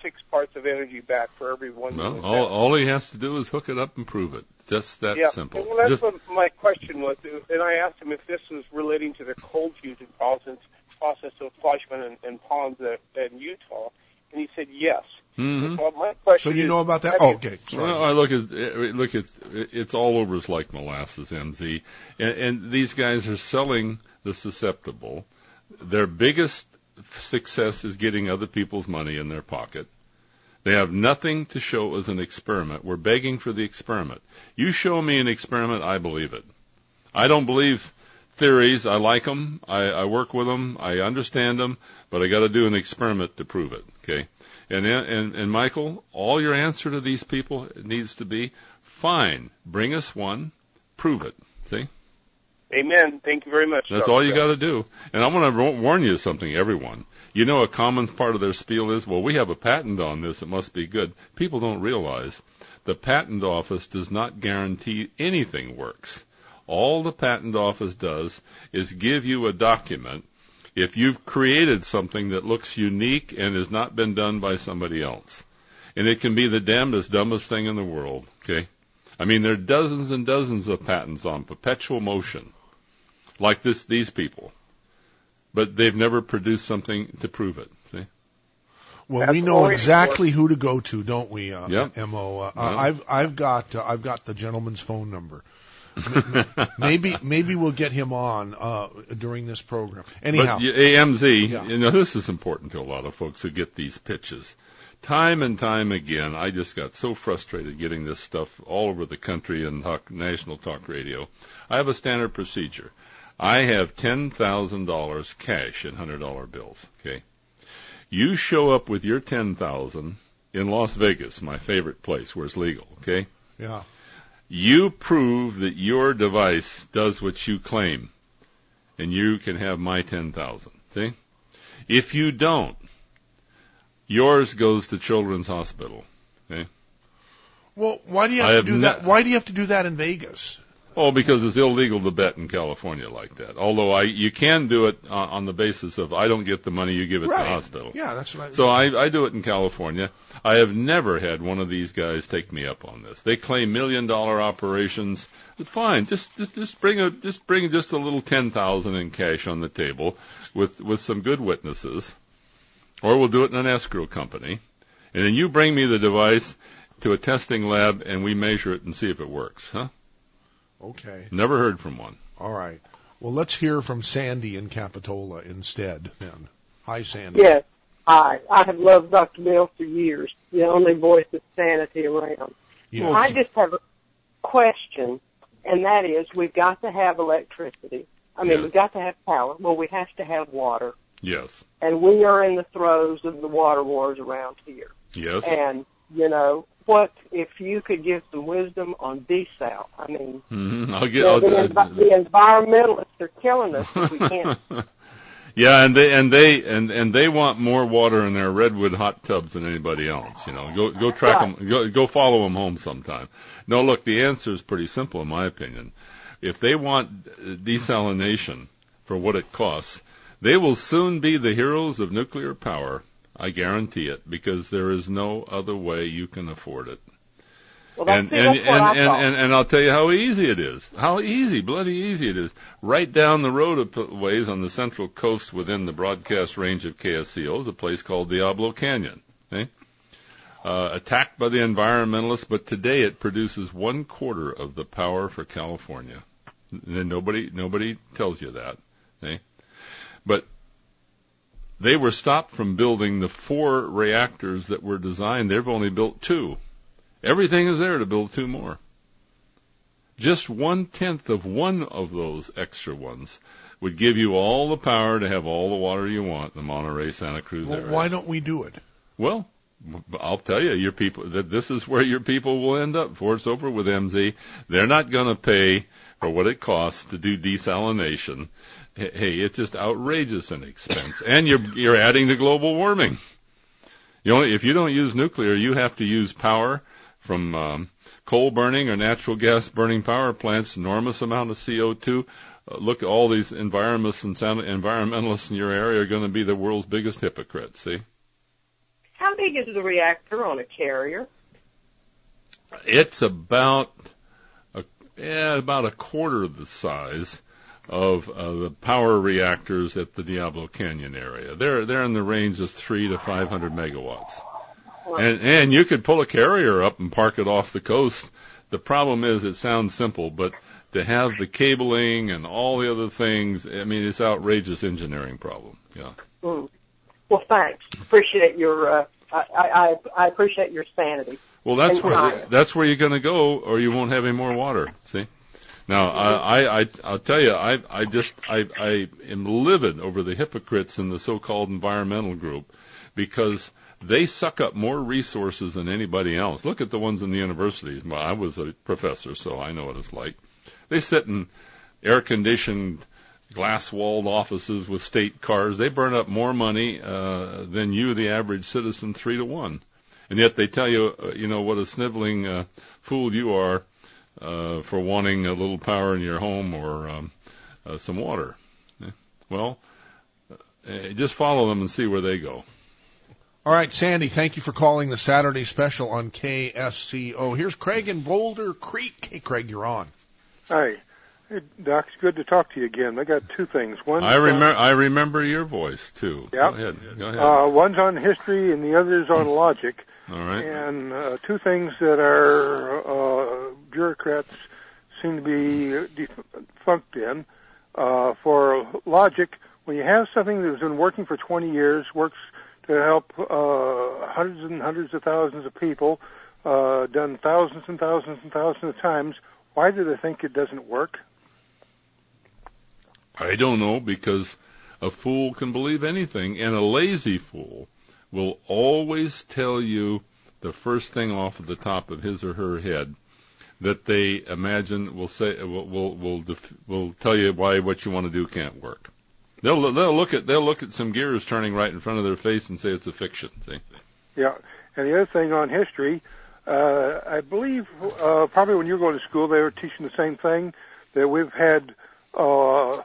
six parts of energy back for every one Well, all, all he has to do is hook it up and prove it. Just that yeah. simple. Well, that's Just, what my question was, and I asked him if this was relating to the cold fusion process, process of Fleischmann and, and Pons at, at Utah, and he said yes. Mhm. So So you is, know about that? Oh, you- okay. Sorry. Well, I look at look at it's all over us like molasses, MZ, and, and these guys are selling the susceptible. Their biggest success is getting other people's money in their pocket. They have nothing to show as an experiment. We're begging for the experiment. You show me an experiment, I believe it. I don't believe theories. I like them. I, I work with them. I understand them, but I got to do an experiment to prove it. Okay. And, and and Michael, all your answer to these people needs to be fine. Bring us one, prove it. See, Amen. Thank you very much. that's Dr. all you got to do. And I'm going to warn you of something, everyone. You know, a common part of their spiel is, well, we have a patent on this; it must be good. People don't realize the patent office does not guarantee anything works. All the patent office does is give you a document if you've created something that looks unique and has not been done by somebody else. And it can be the damnedest, dumbest thing in the world, okay? I mean, there are dozens and dozens of patents on perpetual motion, like this, these people. But they've never produced something to prove it, see? Well, That's we know always exactly who to go to, don't we, uh, Yep. Mo? Uh, Yeah. I've I've got uh, I've got the gentleman's phone number. Maybe maybe we'll get him on uh, during this program. Anyhow, But AMZ, Yeah. you know, this is important to a lot of folks who get these pitches. Time and time again, I just got so frustrated getting this stuff all over the country and talk, national talk radio. I have a standard procedure. I have $10,000 cash in $100 bills, okay? You show up with your 10,000 in Las Vegas, my favorite place where it's legal, okay? yeah. You prove that your device does what you claim, and you can have my 10,000. See? If you don't, yours goes to Children's Hospital. Okay? Well, why do you have I to have do that? Why do you have to do that in Vegas? Oh, because it's illegal to bet in California like that. Although I, you can do it uh, on the basis of I don't get the money, you give it to the hospital. Yeah, that's right. So I, I do it in California. I have never had one of these guys take me up on this. They claim million dollar operations. Fine, just just just bring a just bring just a little ten thousand in cash on the table with with some good witnesses, or we'll do it in an escrow company, and then you bring me the device to a testing lab and we measure it and see if it works. Huh? Okay. Never heard from one. All right. Well, let's hear from Sandy in Capitola instead. Then. Hi, Sandy. Yes. Hi. I have loved Dr. Bill for years. The only voice of sanity around. Yes. I just have a question, and that is we've got to have electricity. I mean, Yes. we've got to have power. Well, we have to have water. Yes. And we are in the throes of the water wars around here. Yes. And, you know, what if you could give some wisdom on desal? I mean, hmm I'll get. I'll, the, envi- the environmentalists are killing us if we can't. Yeah, and they and they and and they want more water in their redwood hot tubs than anybody else. You know, go go track them, go go follow them home sometime. No, look, the answer is pretty simple in my opinion. If they want desalination for what it costs, they will soon be the heroes of nuclear power. I guarantee it, because there is no other way you can afford it. Well, and, and, and, and, and, and I'll tell you how easy it is. How easy, bloody easy it is. Right down the road a ways on the central coast within the broadcast range of KSCO is a place called Diablo Canyon. Okay? Uh, attacked by the environmentalists, but today it produces one quarter of the power for California. And nobody, nobody tells you that. Okay? But they were stopped from building the four reactors that were designed. They've only built two. Everything is there to build two more. Just one tenth of one of those extra ones would give you all the power to have all the water you want in the Monterey Santa Cruz Well, area. why don't we do it? Well, I'll tell you, your people that this is where your people will end up before it's over with MZ. They're not going to pay for what it costs to do desalination. Hey, it's just outrageous in expense, and you're you're adding to global warming. You only if you don't use nuclear, you have to use power from um, coal burning or natural gas burning power plants. Enormous amount of CO2. Uh, look, all these environmentalists and sound- environmentalists in your area are going to be the world's biggest hypocrites. See. How big is the reactor on a carrier? It's about a, yeah, about a quarter of the size of uh, the power reactors at the Diablo Canyon area. They're they're in the range of three to five hundred megawatts, and and you could pull a carrier up and park it off the coast. The problem is it sounds simple, but to have the cabling and all the other things, I mean, it's outrageous engineering problem. Yeah. Mm. Well, thanks. Appreciate your. Uh, I, I I appreciate your sanity. Well, that's And where that's where you're going to go, or you won't have any more water. See. Now, I, I, I'll tell you, I, I just, I, I am livid over the hypocrites in the so-called environmental group because they suck up more resources than anybody else. Look at the ones in the universities. Well, I was a professor, so I know what it's like. They sit in air-conditioned, glass-walled offices with state cars. They burn up more money uh, than you, the average citizen, three to one. And yet they tell you, uh, you know, what a sniveling uh, fool you are uh, for wanting a little power in your home or um, uh, some water. Yeah. Well, uh, just follow them and see where they go. All right, Sandy, thank you for calling the Saturday special on KSCO. Here's Craig in Boulder Creek. Hey, Craig, you're on. Hi. Hey, Doc, it's good to talk to you again. I got two things. One, I remember. I remember your voice too. Yeah. Go ahead. Go ahead. Uh, one's on history and the other's on logic. All right. And uh, two things that our uh, bureaucrats seem to be defunct in. Uh, for logic, when you have something that's been working for 20 years, works to help uh, hundreds and hundreds of thousands of people, uh, done thousands and thousands and thousands of times, why do they think it doesn't work? I don't know because a fool can believe anything, and a lazy fool will always tell you the first thing off of the top of his or her head that they imagine will say will will will, def, will tell you why what you want to do can't work. They'll they'll look at they'll look at some gears turning right in front of their face and say it's a fiction. See? Yeah. And the other thing on history, uh, I believe uh, probably when you were going to school, they were teaching the same thing that we've had uh,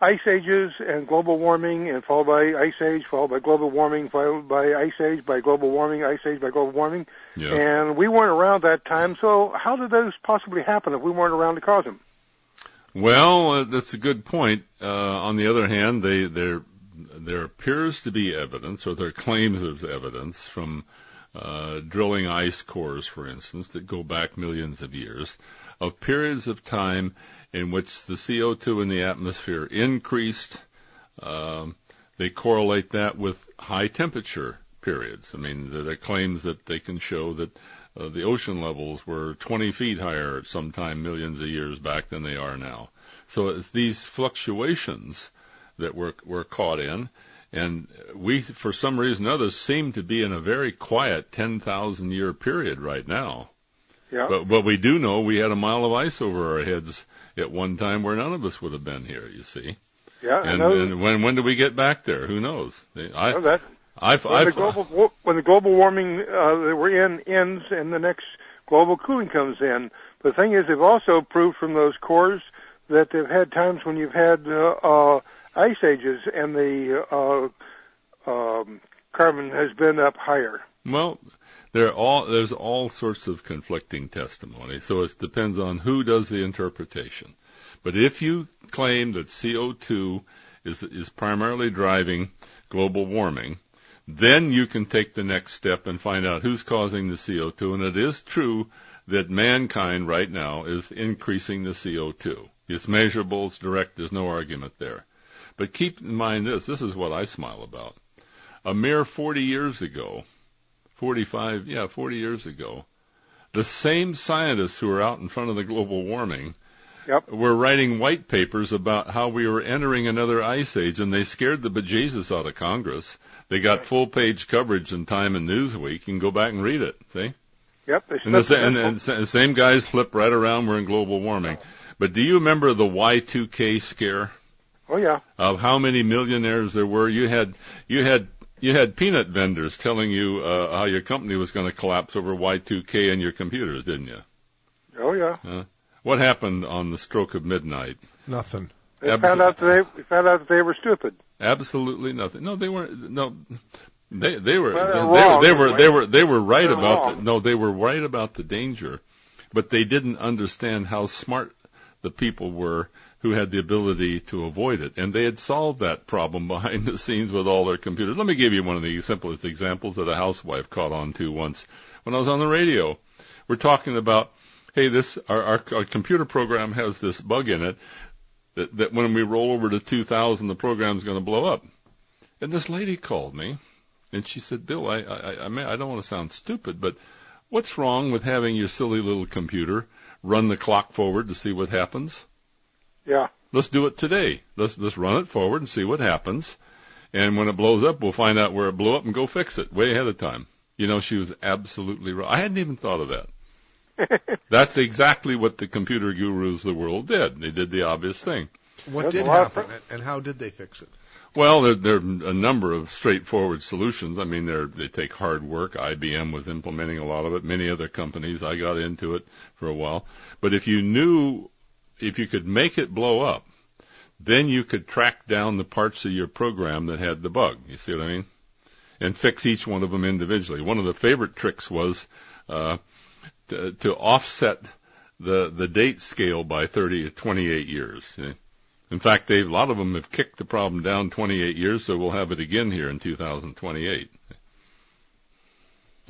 ice ages and global warming, and followed by ice age, followed by global warming, followed by ice age, by global warming, ice age, by global warming. Yeah. And we weren't around that time, so how did those possibly happen if we weren't around to cause them? Well, uh, that's a good point. Uh, on the other hand, they, there, there appears to be evidence, or there claims of evidence from uh, drilling ice cores, for instance, that go back millions of years, of periods of time in which the CO2 in the atmosphere increased. Um, they correlate that with high temperature periods. I mean, there are claims that they can show that uh, the ocean levels were 20 feet higher at some time millions of years back than they are now. So it's these fluctuations that we're, we're caught in. And we, for some reason or other, seem to be in a very quiet 10,000 year period right now. Yeah. But, but we do know we had a mile of ice over our heads at one time where none of us would have been here, you see. Yeah, And, those, and when, when do we get back there? Who knows? I, well, that, I've, when, I've, the global, when the global warming uh, that we're in ends and the next global cooling comes in, the thing is they've also proved from those cores that they've had times when you've had uh, uh, ice ages and the uh, um, carbon has been up higher. Well, there are all there's all sorts of conflicting testimony, so it depends on who does the interpretation. But if you claim that CO2 is is primarily driving global warming, then you can take the next step and find out who's causing the CO2. And it is true that mankind right now is increasing the CO2. It's measurable, it's direct, there's no argument there. But keep in mind this, this is what I smile about. A mere 40 years ago, 45, yeah, 40 years ago, the same scientists who were out in front of the global warming Yep. were writing white papers about how we were entering another ice age, and they scared the bejesus out of Congress. They got full page coverage in Time and Newsweek. You can go back and read it. See? Yep. They And the, and, and sa- same guys flip right around. We're in global warming. But do you remember the Y2K scare? oh yeah. of how many millionaires there were. You had you had you had peanut vendors telling you uh, how your company was going to collapse over Y2K and your computers, didn't you? Oh yeah. Uh, what happened on the stroke of midnight? Nothing. They Abso- found out that they we found out that they were stupid. Absolutely nothing. No, they weren't. No, they they were Well, they're they, wrong, they were they were they were right They're about the, no they were right about the danger, but they didn't understand how smart the people were who had the ability to avoid it, and they had solved that problem behind the scenes with all their computers. Let me give you one of the simplest examples that a housewife caught on to once when I was on the radio. We're talking about, hey, this our, our, our computer program has this bug in it that, that when we roll over to 2000, the program's going to blow up. And this lady called me, and she said, "Bill, I I I, mean, I don't want to sound stupid, but what's wrong with having your silly little computer run the clock forward to see what happens? Yeah. Let's do it today. Let's let's run it forward and see what happens. And when it blows up, we'll find out where it blew up and go fix it way ahead of time." You know, she was absolutely right. I hadn't even thought of that. That's exactly what the computer gurus of the world did. They did the obvious thing. What There's did a lot of happen, and how did they fix it? Well, there, there are a number of straightforward solutions. I mean, they're, they take hard work. IBM was implementing a lot of it. Many other companies. I got into it for a while. But if you knew, if you could make it blow up, then you could track down the parts of your program that had the bug. You see what I mean? And fix each one of them individually. One of the favorite tricks was uh, to, to offset the the date scale by 30 to 28 years. In fact, a lot of them have kicked the problem down 28 years, so we'll have it again here in 2028.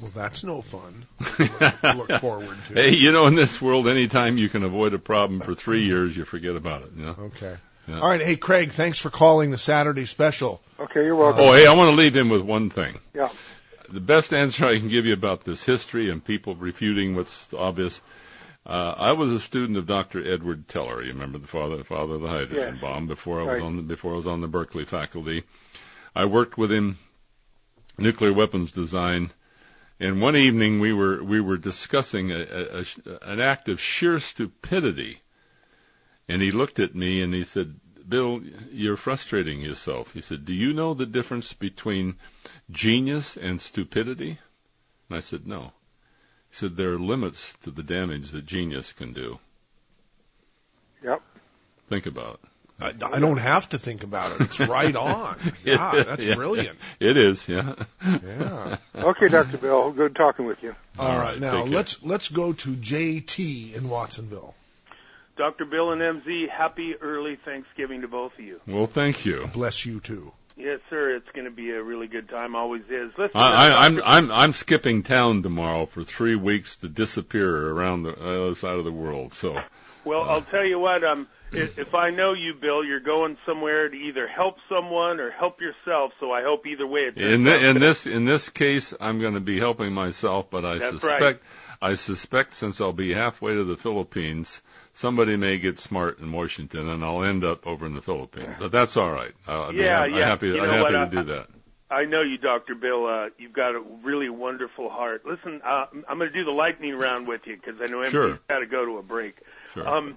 Well, that's no fun. to look forward to. Hey, you know, in this world, anytime you can avoid a problem for three years, you forget about it. You know? Okay. Yeah. All right. Hey, Craig, thanks for calling the Saturday special. Okay, you're welcome. Oh, hey, I want to leave him with one thing. Yeah. The best answer I can give you about this history and people refuting what's obvious. Uh, I was a student of Dr. Edward Teller. You remember the father, the father of the hydrogen Yes. bomb. Before I was Right. on the, before I was on the Berkeley faculty, I worked with him nuclear weapons design. And one evening we were we were discussing a, a, a, an act of sheer stupidity. And he looked at me and he said, "Bill, you're frustrating yourself." He said, "Do you know the difference between genius and stupidity?" And I said, "No." He said there are limits to the damage that genius can do. Yep. Think about it. I, I don't have to think about it. It's right on. Yeah, that's Yeah. brilliant. It is, yeah. Yeah. Okay, Dr. Bill. Good talking with you. All right, now let's let's go to JT in Watsonville. Dr. Bill and MZ, happy early Thanksgiving to both of you. Well, thank you. Bless you too. Yes, sir. It's going to be a really good time. Always is. Listen, I, I, I'm I'm I'm skipping town tomorrow for three weeks to disappear around the other side of the world. So Well, I'll tell you what. Um, if, if I know you, Bill, you're going somewhere to either help someone or help yourself. So I hope either way it in the, in this in this case, I'm going to be helping myself, but I That's suspect right. I suspect since I'll be halfway to the Philippines, somebody may get smart in Washington, and I'll end up over in the Philippines. But that's all right. I'll be Yeah, hap- yeah. happy You I'm happy what, to I- do that. I know you, Dr. Bill. Uh, you've got a really wonderful heart. Listen, uh, I'm going to do the lightning round with you because I know MZ's Sure. got to go to a break. Sure. Um,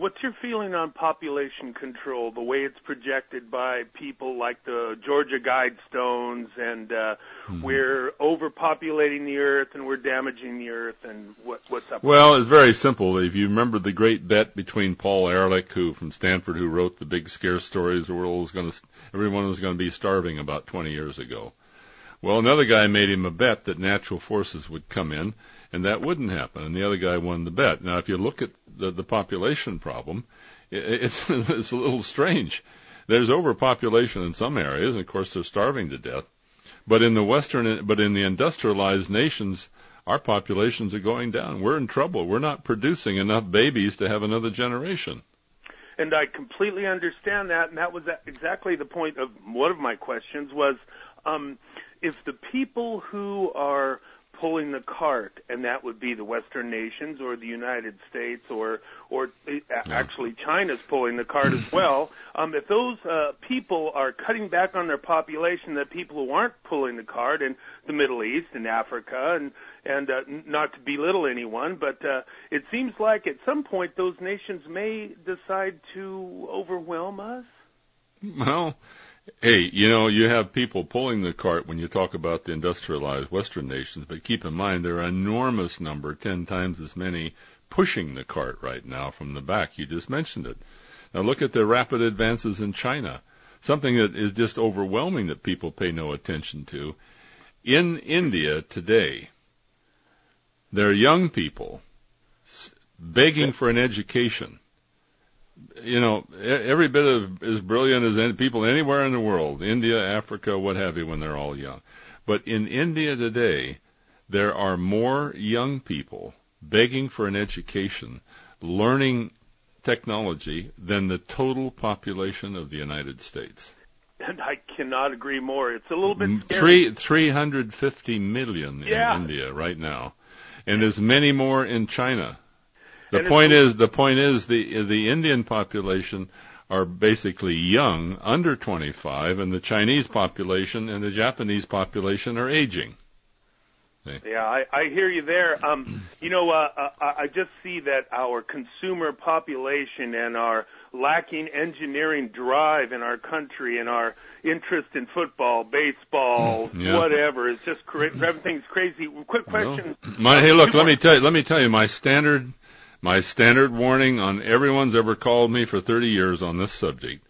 what's your feeling on population control, the way it's projected by people like the Georgia Guidestones, and uh, Mm-hmm. we're overpopulating the earth and we're damaging the earth, and what, what's up? Well, it's very simple. If you remember the great bet between Paul Ehrlich, who from Stanford, who wrote the big scare stories, the world was going to, everyone was going to be starving about 20 years ago. Well, another guy made him a bet that natural forces would come in, and that wouldn't happen. And the other guy won the bet. Now, if you look at the, the population problem, it's it's a little strange. There's overpopulation in some areas, and of course they're starving to death. But in the western, but in the industrialized nations, our populations are going down. We're in trouble. We're not producing enough babies to have another generation. and I completely understand that, and that was exactly the point of one of my questions was, um, if the people who are pulling the cart, and that would be the Western nations or the United States or or uh, actually China's pulling the cart as well. Um, if those uh, people are cutting back on their population, the people who aren't pulling the cart in the Middle East and Africa, and and uh, not to belittle anyone, but uh, it seems like at some point those nations may decide to overwhelm us. Well, hey, you know, you have people pulling the cart when you talk about the industrialized Western nations, but keep in mind there are enormous number, ten times as many, pushing the cart right now from the back. You just mentioned it. Now look at the rapid advances in China. Something that is just overwhelming that people pay no attention to. In India today, there are young people begging for an education you know, every bit of as brilliant as people anywhere in the world, India, Africa, what have you, when they're all young. But in India today, there are more young people begging for an education, learning technology than the total population of the United States. And I cannot agree more. It's a little bit scary. Three three hundred fifty million Yeah. in India right now, and as many more in China. The point is, the point is, the the Indian population are basically young, under 25, and the Chinese population and the Japanese population are aging. Yeah, I, I hear you there. Um, you know, uh, uh, I I just see that our consumer population and our lacking engineering drive in our country and our interest in football, baseball, Yeah. whatever, is just cra- everything's crazy. Quick question. My, hey, look, let me tell you, let me tell you, my standard, my standard warning on everyone's ever called me for 30 years on this subject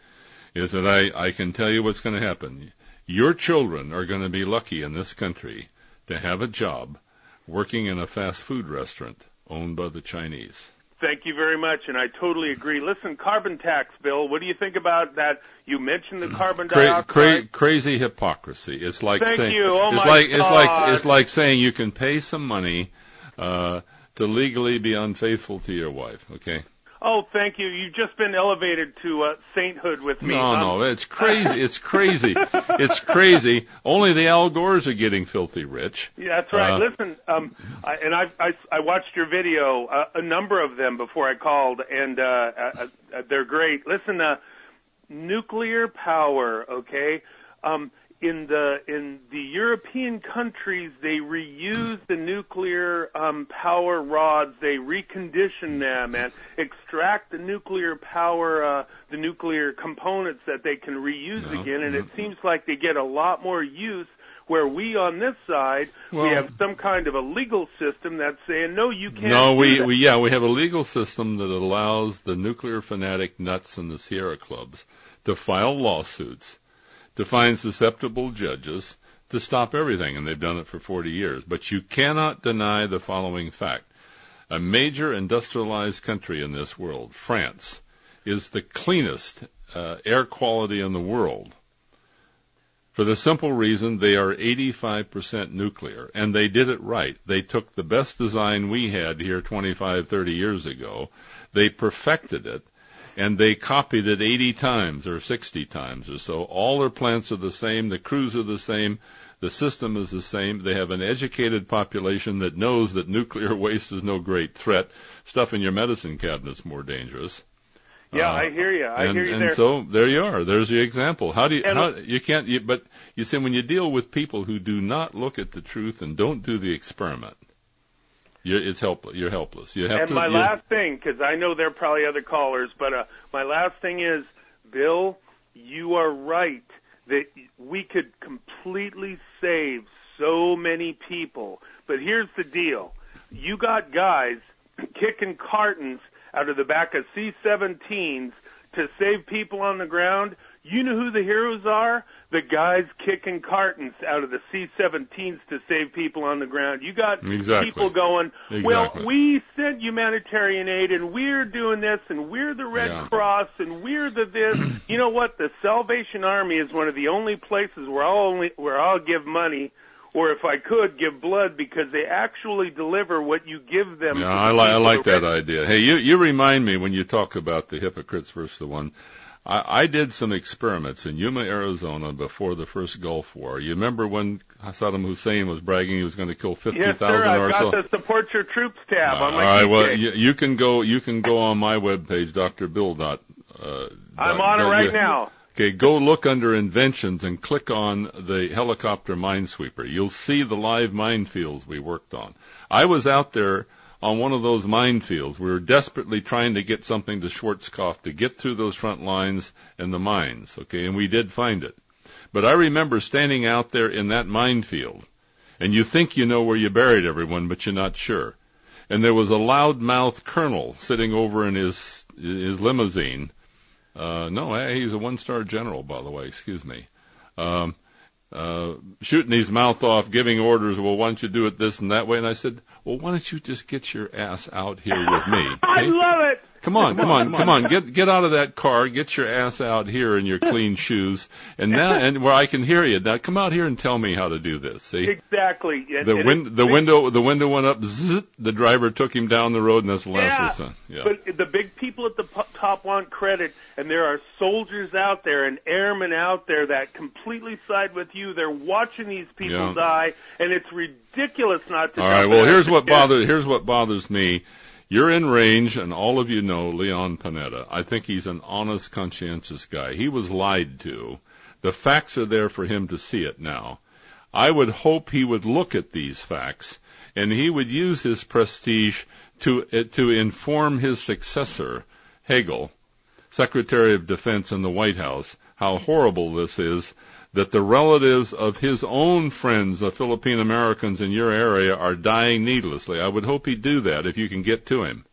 is that I, I can tell you what's going to happen. Your children are going to be lucky in this country to have a job working in a fast food restaurant owned by the Chinese. Thank you very much, and I totally agree. Listen, carbon tax, Bill. What do you think about that? You mentioned the carbon Cra- dioxide. cra- crazy hypocrisy. It's like Thank saying you. Oh, it's my like it's like it's like saying you can pay some money uh, to legally be unfaithful to your wife. Okay. Oh, thank you. You've just been elevated to uh, sainthood with me. No, Um, no, it's crazy. It's crazy. it's crazy. Only the Al Gores are getting filthy rich. Yeah, that's right. Uh, Listen, um, I, and I, I I watched your video, uh, a number of them before I called, and uh, uh, uh, they're great. Listen, uh, nuclear power, okay? Um, in the in the European countries, they reuse the nuclear um, power rods. They recondition them and extract the nuclear power, uh, the nuclear components that they can reuse No, again. And no. it seems like they get a lot more use Where we on this side, we have some kind of a legal system that's saying, no, you can't. No, we, we yeah we have a legal system that allows the nuclear fanatic nuts in the Sierra clubs to file lawsuits to find susceptible judges to stop everything, and they've done it for 40 years. But you cannot deny the following fact: a major industrialized country in this world, France, is the cleanest uh, air quality in the world. For the simple reason they are 85% nuclear, and they did it right. They took the best design we had here 25, 30 years ago, they perfected it, and they copied it 80 times or 60 times or so. All their plants are the same, the crews are the same, the system is the same. They have an educated population that knows that nuclear waste is no great threat. Stuff in your medicine cabinet's more dangerous. Yeah, Uh, I hear you. I and, hear you and there. so there you are. There's the example. How do you? And- how you can't? You, but you see, when you deal with people who do not look at the truth and don't do the experiment, you're, it's helpless. You're helpless. You have and to. my last thing, because I know there are probably other callers, but uh, my last thing is, Bill, you are right that we could completely save so many people. But here's the deal: you got guys kicking cartons out of the back of C-17s to save people on the ground. You know who the heroes are? The guys kicking cartons out of the C-17s to save people on the ground. You got Exactly. people going, Exactly. well, we sent humanitarian aid and we're doing this and we're the Red Yeah. Cross and we're the this. you know what? The Salvation Army is one of the only places where I'll only where I'll give money or if I could give blood because they actually deliver what you give them. Yeah, I, li- I like that idea. Hey, you you remind me when you talk about the hypocrites versus the one. I, I did some experiments in Yuma, Arizona, before the first Gulf War. You remember when Saddam Hussein was bragging he was going to kill 50,000 Yes, thousand sir. I've or got so? the support your troops tab on All my right. Well, you, you can go. You can go on my webpage, Dr. Bill. Dot, uh, I'm dot- on it right you- now. Okay, go look under inventions and click on the helicopter minesweeper. You'll see the live minefields we worked on. I was out there on one of those minefields. We were desperately trying to get something to Schwarzkopf to get through those front lines and the mines. Okay, and we did find it. But I remember standing out there in that minefield, and you think you know where you buried everyone, but you're not sure. And there was a loudmouth colonel sitting over in his his limousine. Uh, no, he's a one-star general, by the way. Excuse me. Um, uh, shooting his mouth off, giving orders. Well, why don't you do it this and that way? And I said, well, why don't you just get your ass out here with me? I okay? love it. Come on, come on, come on. Get get out of that car. Get your ass out here in your clean shoes, and now and where I can hear you. Now come out here and tell me how to do this. See, Exactly. And- the and win- the big- window the window went up. Zzz, the driver took him down the road, and that's the last Yeah, lesson. Yeah. But the big people at the p- top want credit, and there are soldiers out there and airmen out there that completely side with you. They're watching these people Yeah. die, and it's ridiculous not to. All right. Well, here's what bothers here's what bothers me. You're in range, and all of you know Leon Panetta. I think he's an honest, conscientious guy. He was lied to. The facts are there for him to see it now. I would hope he would look at these facts, and he would use his prestige to uh, to inform his successor, Hagel, Secretary of Defense in the White House, how horrible this is that the relatives of his own friends, the Philippine Americans in your area, are dying needlessly. I would hope he'd do that if you can get to him.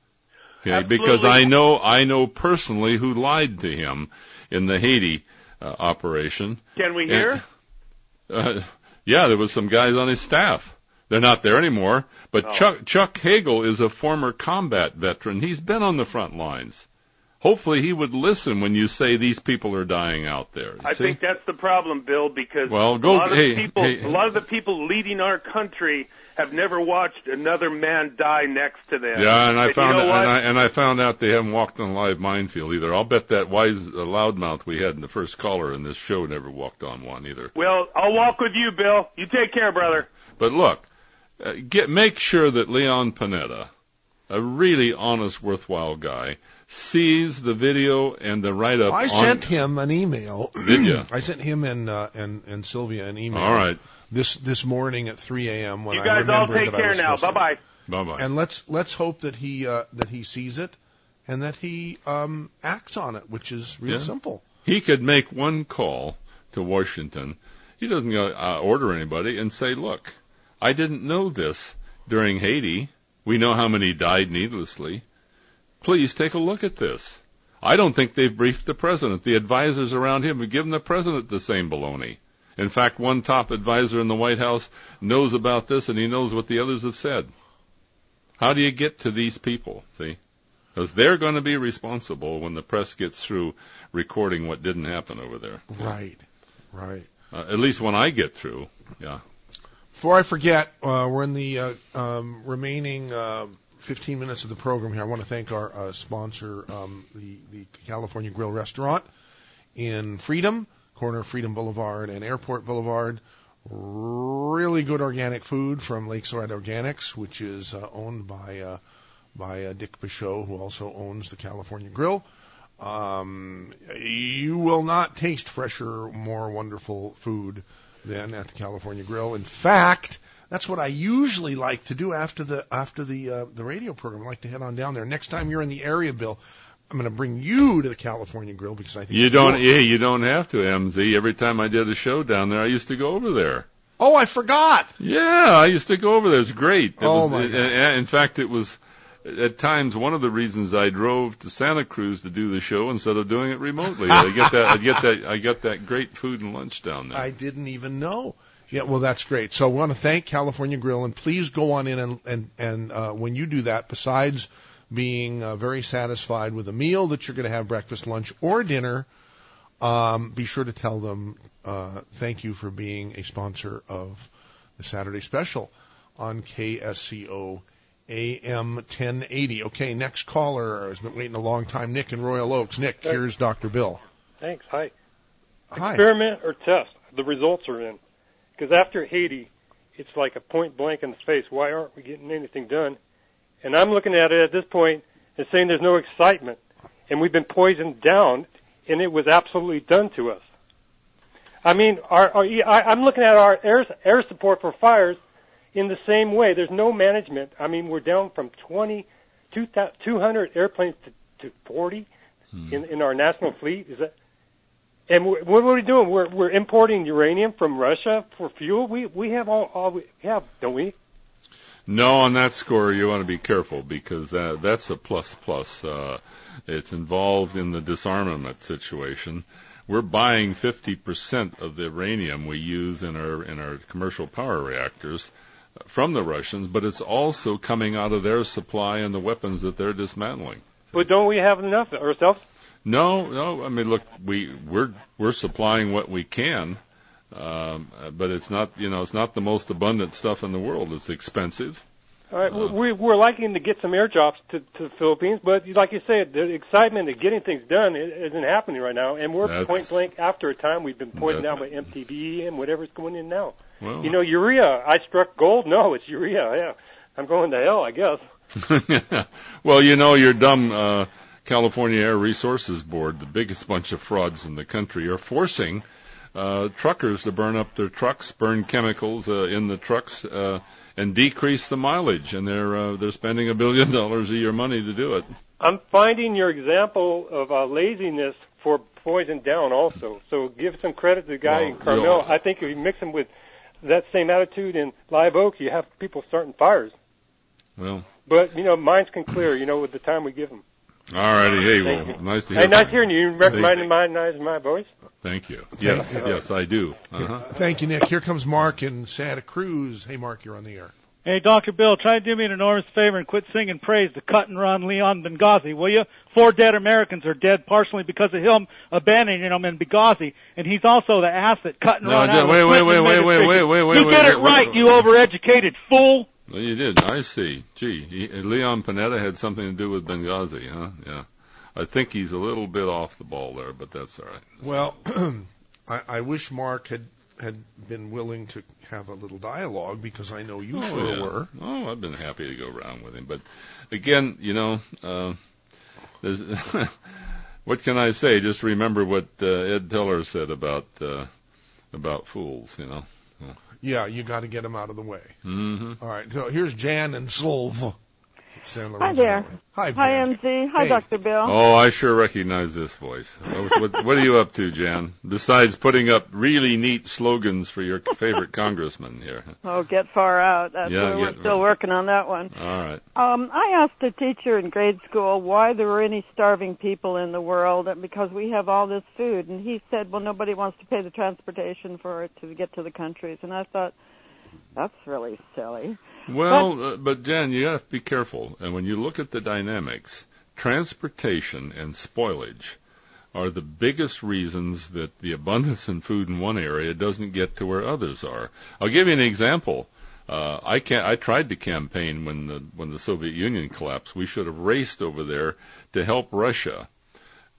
Okay, because I know I know personally who lied to him in the Haiti uh, operation. Can we hear? Uh, yeah, there was some guys on his staff. They're not there anymore. But Oh. Chuck Chuck Hagel is a former combat veteran. He's been on the front lines. Hopefully, he would listen when you say these people are dying out there. I see? think that's the problem, Bill, because Well, go- a lot of hey, the people, hey. a lot of the people leading our country have never watched another man die next to them. Yeah, and I you found know and I and I found out they haven't walked on a live minefield either. I'll bet that wise uh, loudmouth we had in the first caller in this show never walked on one either. Well, I'll walk with you, Bill. You take care, brother. But look, uh, get make sure that Leon Panetta, a really honest, worthwhile guy, sees the video and the write up. I on, sent him an email. Did ya? I sent him and uh, and and Sylvia an email. All right. This this morning at 3 a.m. when you I guys all remembered take that I care was now. Bye bye. Bye bye. And let's let's hope that he uh, that he sees it and that he um, acts on it, which is real Yeah. simple. He could make one call to Washington He doesn't go uh, order anybody and say, "Look, I didn't know this during Haiti. We know how many died needlessly. Please take a look at this." I don't think they've briefed the president. The advisors around him have given the president the same baloney. In fact, one top advisor in the White House knows about this and he knows what the others have said. How do you get to these people? See? Because they're going to be responsible when the press gets through recording what didn't happen over there. Right, right. Uh, at least when I get through, yeah. Before I forget, uh, we're in the uh, um, remaining uh, 15 minutes of the program here. I want to thank our uh, sponsor, um, the, the California Grill Restaurant in Freedom, corner of Freedom Boulevard and Airport Boulevard. Really good organic food from Lakeside Organics, which is uh, owned by uh, by uh, Dick Peixoto, who also owns the California Grill. Um, you will not taste fresher, more wonderful food than at the California Grill. In fact, that's what I usually like to do after the after the uh, the radio program. I like to head on down there. Next time you're in the area, Bill, I'm going to bring you to the California Grill because I think You don't, yeah, you don't have to, MZ. Every time I did a show down there, I used to go over there. Oh, I forgot. Yeah, I used to go over there. It's great. It Oh, was, my it- and- in fact, it was at times one of the reasons I drove to Santa Cruz to do the show instead of doing it remotely. I get that, I get that, I get that great food and lunch down there. I didn't even know. Yeah, well, that's great. So I want to thank California Grill, and please go on in and and and uh, when you do that, besides being uh, very satisfied with a meal that you're going to have breakfast, lunch, or dinner, um, be sure to tell them uh, thank you for being a sponsor of the Saturday Special on KSCO AM 1080. Okay, next caller has been waiting a long time. Nick in Royal Oaks. Nick, here's Dr. Bill. Thanks. Hi. Hi. Experiment or test. The results are in. Because after Haiti, it's like a point blank in the face. Why aren't we getting anything done? And I'm looking at it at this point and saying there's no excitement. And we've been poisoned down, and it was absolutely done to us. I mean, our, our, I, I'm looking at our air, air support for fires in the same way. There's no management. I mean, we're down from 20, 200 airplanes to, to 40 hmm. in, in our national fleet. Is that? And what are we doing? We're we're importing uranium from Russia for fuel. We we have all all we have, don't we? No, on that score, you want to be careful because that, that's a plus plus. Uh, it's involved in the disarmament situation. We're buying 50% of the uranium we use in our in our commercial power reactors from the Russians, but it's also coming out of their supply and the weapons that they're dismantling. But don't we have enough ourselves? No, no. I mean, look, we we're we're supplying what we can, um, but it's not you know it's not the most abundant stuff in the world. It's expensive. All right, we we're liking to get some air jobs to to the Philippines, but like you said, the excitement of getting things done isn't happening right now, and we're point blank after a time we've been poisoned out by MTBE and whatever's going in now. Well, You know, urea. I struck gold. No, it's urea. Yeah, I'm going to hell, I guess. well, you know, your dumb uh, California Air Resources Board, the biggest bunch of frauds in the country, are forcing uh, truckers to burn up their trucks, burn chemicals uh, in the trucks, uh, and decrease the mileage. And they're uh, they're spending a billion dollars of your money to do it. I'm finding your example of uh, laziness for poison down also. So give some credit to the guy Well, in Carmel. I think if you mix him with that same attitude in Live Oak, you have people starting fires. Well, But you know, minds can clear. You know, with the time we give them. All righty. Hey, Thank well, you. nice to hear. Hey, nice hearing you. You Thank- recommended my nice my voice. Thank you. Yes, yes, I do. Uh-huh. Thank you, Nick. Here comes Mark in Santa Cruz. Hey, Mark, you're on the air. Hey, Dr. Bill, try to do me an enormous favor and quit singing praise to Cut and Run Leon Benghazi, will you? Four dead Americans are dead partially because of him abandoning them in Benghazi, and he's also the ass that cut and No, run I out of wait, the wait, wait, wait, wait, wait, wait, You wait, get wait, it wait, right, wait. you overeducated fool. Well, you did. I see. Gee, he, Leon Panetta had something to do with Benghazi, huh? Yeah. I think he's a little bit off the ball there, but that's all right. Well, I, I wish Mark had had been willing to have a little dialogue because I know you oh, sure yeah. were. Oh, I've been happy to go around with him, but again, you know, uh, there's, what can I say? Just remember what uh, Ed Teller said about uh, about fools. You know. Yeah, you got to get him out of the way. hmm All right, so here's Jan and Solv. San Hi there. Hi, Hi, Jan. MZ. Hi, Hey. Dr. Bill. Oh, I sure recognize this voice. What, what, what are you up to, Jan? Besides putting up really neat slogans for your favorite congressman here. Oh, get far out. That's Yeah, where we're get- still working on that one. All right. Um, I asked a teacher in grade school why there were any starving people in the world and because we have all this food, and he said, "Well, nobody wants to pay the transportation for it to get to the countries." And I thought, that's really silly. Well, uh, but Jan, you have to be careful. And when you look at the dynamics, transportation and spoilage are the biggest reasons that the abundance in food in one area doesn't get to where others are. I'll give you an example. Uh, I can I tried to campaign when the when the Soviet Union collapsed. We should have raced over there to help Russia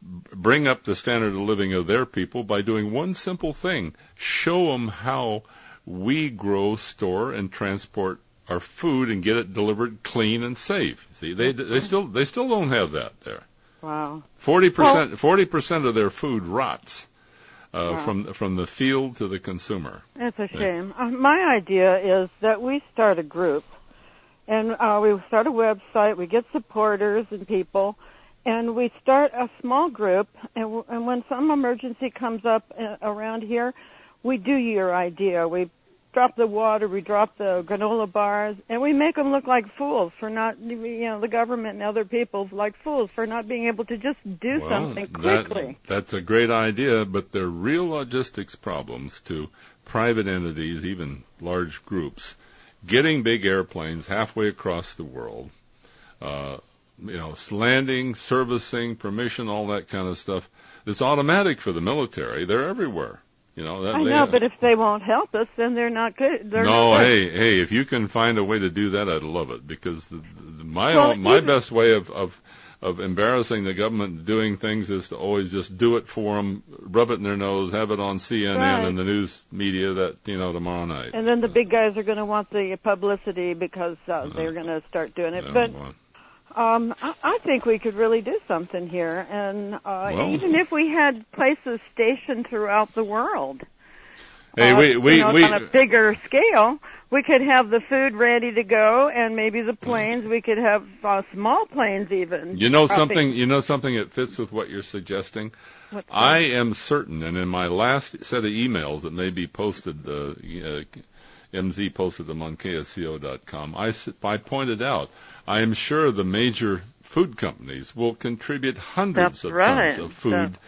bring up the standard of living of their people by doing one simple thing: show them how we grow, store, and transport our food and get it delivered clean and safe. See, they they still they still don't have that there. Wow. Forty percent forty percent of their food rots uh, Wow. from from the field to the consumer. That's a shame. Uh, my idea is that we start a group, and uh, we start a website. We get supporters and people, and we start a small group. And, w- and when some emergency comes up uh, around here, we do your idea. We drop the water, we drop the granola bars, and we make them look like fools for not, you know, the government and other people like fools for not being able to just do Well, something that- quickly. that's a great idea, but there are real logistics problems to private entities, even large groups, getting big airplanes halfway across the world. Uh, you know, landing, servicing, permission, all that kind of stuff. It's automatic for the military. They're everywhere. You know, that, I they, know, but if they won't help us, then they're not good. They're no, not good. hey, hey, if you can find a way to do that, I'd love it because the, the, my Well, my even- best way of, of of embarrassing the government doing things is to always just do it for them, rub it in their nose, have it on CNN Right. and the news media that you know tomorrow night. And then the big guys are going to want the publicity because uh, they're going to start doing it. But um, I, I think we could really do something here, and uh, Well- even if we had places stationed throughout the world, hey, uh, we we you know, we on a bigger scale, we could have the food ready to go, and maybe the planes. We could have uh, small planes even. you know something you know something that fits with what you're suggesting. What's I am certain, and in my last set of emails that may be posted, uh, uh, MZ posted them on KSCO.com, I, I pointed out, I am sure the major food companies will contribute hundreds That's of right. tons of food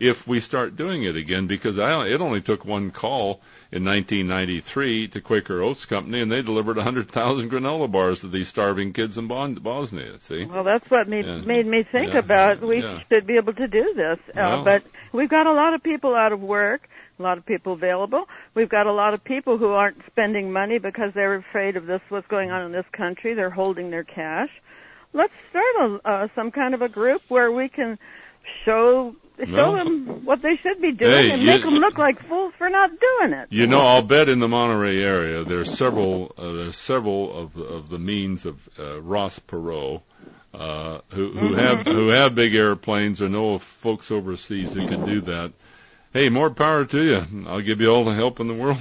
if we start doing it again, because I, it only took one call in 1993 to Quaker Oats Company, and they delivered 100,000 granola bars to these starving kids in Bon- Bosnia. See? Well, that's what made, Yeah. made me think Yeah. about we Yeah. should be able to do this. Uh, Well- but we've got a lot of people out of work, a lot of people available. We've got a lot of people who aren't spending money because they're afraid of this, what's going on in this country. They're holding their cash. Let's start a, uh, some kind of a group where we can show show Well- them what they should be doing Hey, and you- make them look like fools for not doing it. You know, I'll bet in the Monterey area there's several uh, there's several of of the means of uh, Ross Perot uh, who who have who have big airplanes or know of folks overseas who can do that. Hey, more power to you. I'll give you all the help in the world.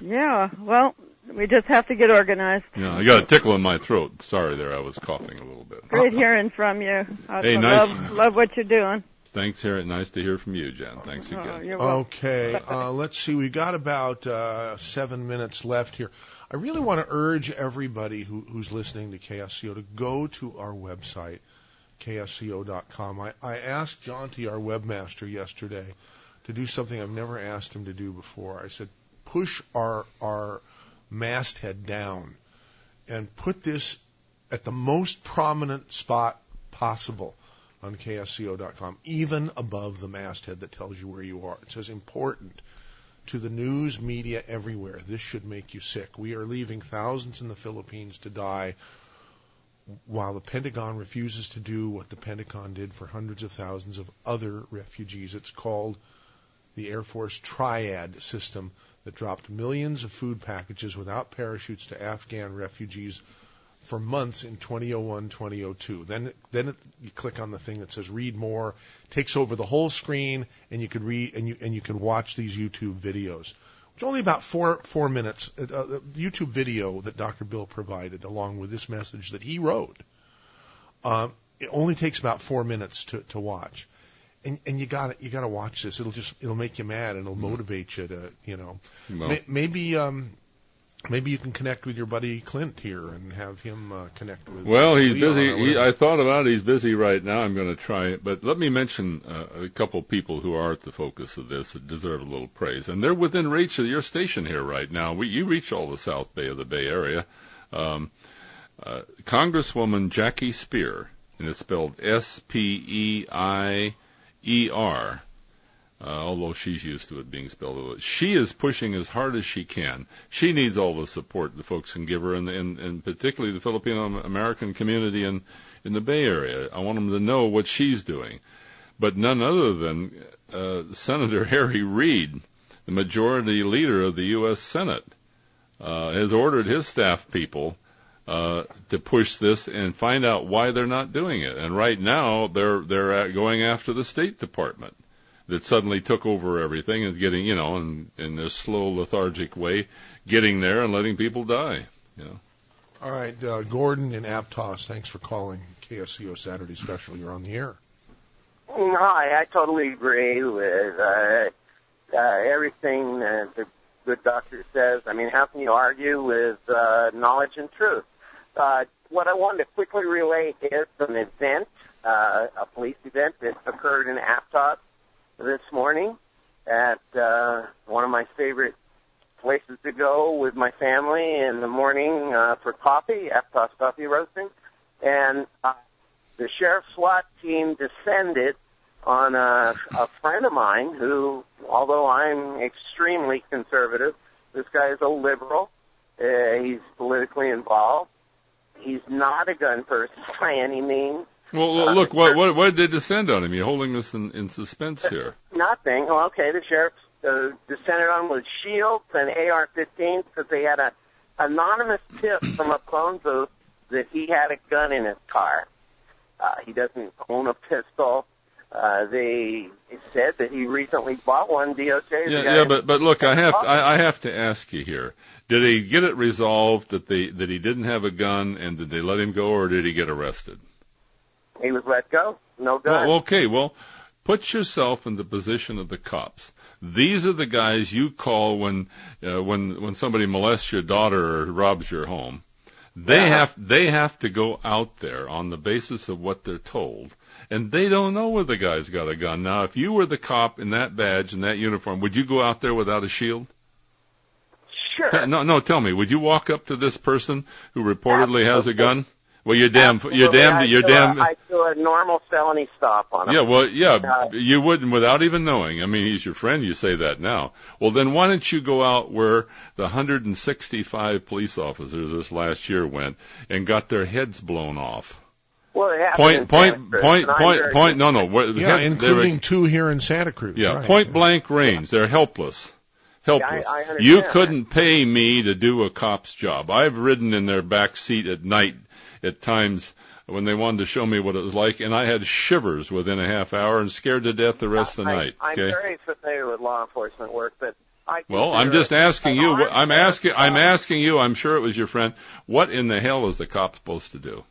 Yeah. Well, we just have to get organized. Yeah, I got a tickle in my throat. Sorry, there, I was coughing a little bit. Great hearing from you. I Hey, nice. love love what you're doing. Thanks, Harriet. Nice to hear from you, Jen. Thanks Oh, again. you're. Okay, uh, let's see. We've got about uh, seven minutes left here. I really want to urge everybody who, who's listening to KSCO to go to our website, ksco.com. I, I asked Jonty, our webmaster, yesterday to do something I've never asked him to do before. I said, push our our masthead down and put this at the most prominent spot possible on ksco.com, even above the masthead that tells you where you are. It says important to the news media everywhere. This should make you sick. We are leaving thousands in the Philippines to die while the Pentagon refuses to do what the Pentagon did for hundreds of thousands of other refugees. It's called the Air Force Triad system that dropped millions of food packages without parachutes to Afghan refugees for months in 2001, 2002. Then, then it, you click on the thing that says "Read More," takes over the whole screen, and you can read and you and you can watch these YouTube videos. It's only about four four minutes. Uh, uh, YouTube video that Dr. Bill provided, along with this message that he wrote, Um, it only takes about four minutes to to watch, and and you got to you got to watch this. It'll just it'll make you mad and it'll motivate you to you know Well- maybe um maybe you can connect with your buddy Clint here and have him uh, connect with. Well, he's Leon busy. He. I thought about it. He's busy right now. I'm going to try it. But let me mention uh, a couple people who are at the focus of this that deserve a little praise. And they're within reach of your station here right now. We, you reach all the South Bay of the Bay Area. Um, uh, Congresswoman Jackie Speier, and it's spelled S-P-E-I-E-R. Uh, although she's used to it being spelled, she is pushing as hard as she can. She needs all the support the folks can give her, and, and, and particularly the Filipino American community in in the Bay Area. I want them to know what she's doing, but none other than uh, Senator Harry Reid, the majority leader of the U.S. Senate, uh, has ordered his staff people uh, to push this and find out why they're not doing it. And right now, they're they're at going after the State Department that suddenly took over everything and getting, you know, in, in this slow, lethargic way, getting there and letting people die. You know. All right, uh, Gordon in Aptos, thanks for calling KSCO Saturday Special. You're on the air. Hi, I totally agree with uh, uh, everything that the good doctor says. I mean, how can you argue with uh, knowledge and truth? Uh, what I wanted to quickly relate is an event, uh, a police event that occurred in Aptos this morning at uh, one of my favorite places to go with my family in the morning uh, for coffee, Aptos Coffee Roasting. And uh, the sheriff's SWAT team descended on a, a friend of mine who, although I'm extremely conservative, this guy is a liberal. Uh, he's politically involved. He's not a gun person by any means. Well, well, Uh, look, what, what, what did they descend on him? You're holding this in, in suspense here. Nothing. Well, okay, the sheriff uh, descended on with shields and AR-15s because they had a anonymous tip from a phone booth that he had a gun in his car. Uh, he doesn't own a pistol. Uh, they said that he recently bought one. DOJ. Yeah, yeah, but but look, I have to, I, I have to ask you here: Did he get it resolved that they that he didn't have a gun, and did they let him go, or did he get arrested? he was let go. No gun. Well, okay, well, put yourself in the position of the cops. These are the guys you call when uh, when when somebody molests your daughter or robs your home. They have they have to go out there on the basis of what they're told, and they don't know where the guy's got a gun. Now, if you were the cop in that badge and that uniform, would you go out there without a shield? Sure. Te- No, no. Tell me, would you walk up to this person who reportedly has a gun? Well, you're damn, you're Absolutely. damn, I you're damn. I do a normal felony stop on him. Yeah, well, yeah, Uh, you wouldn't without even knowing. I mean, he's your friend. You say that now. Well, then why don't you go out where the 165 police officers this last year went and got their heads blown off? Well, it happened in Point, Santa point, Cruz, point, point, very- point. No, no. where- Yeah, they were- including two here in Santa Cruz. yeah, right. point blank range. They're helpless. Helpless. I understand you couldn't pay me to do a cop's job. I've ridden in their back seat at night at times when they wanted to show me what it was like, and I had shivers within a half hour and scared to death the rest of the I, night. I'm Okay. very familiar with law enforcement work, but I Well, I'm just asking you. I'm asking. I'm asking you. I'm sure it was your friend. What in the hell is the cop supposed to do?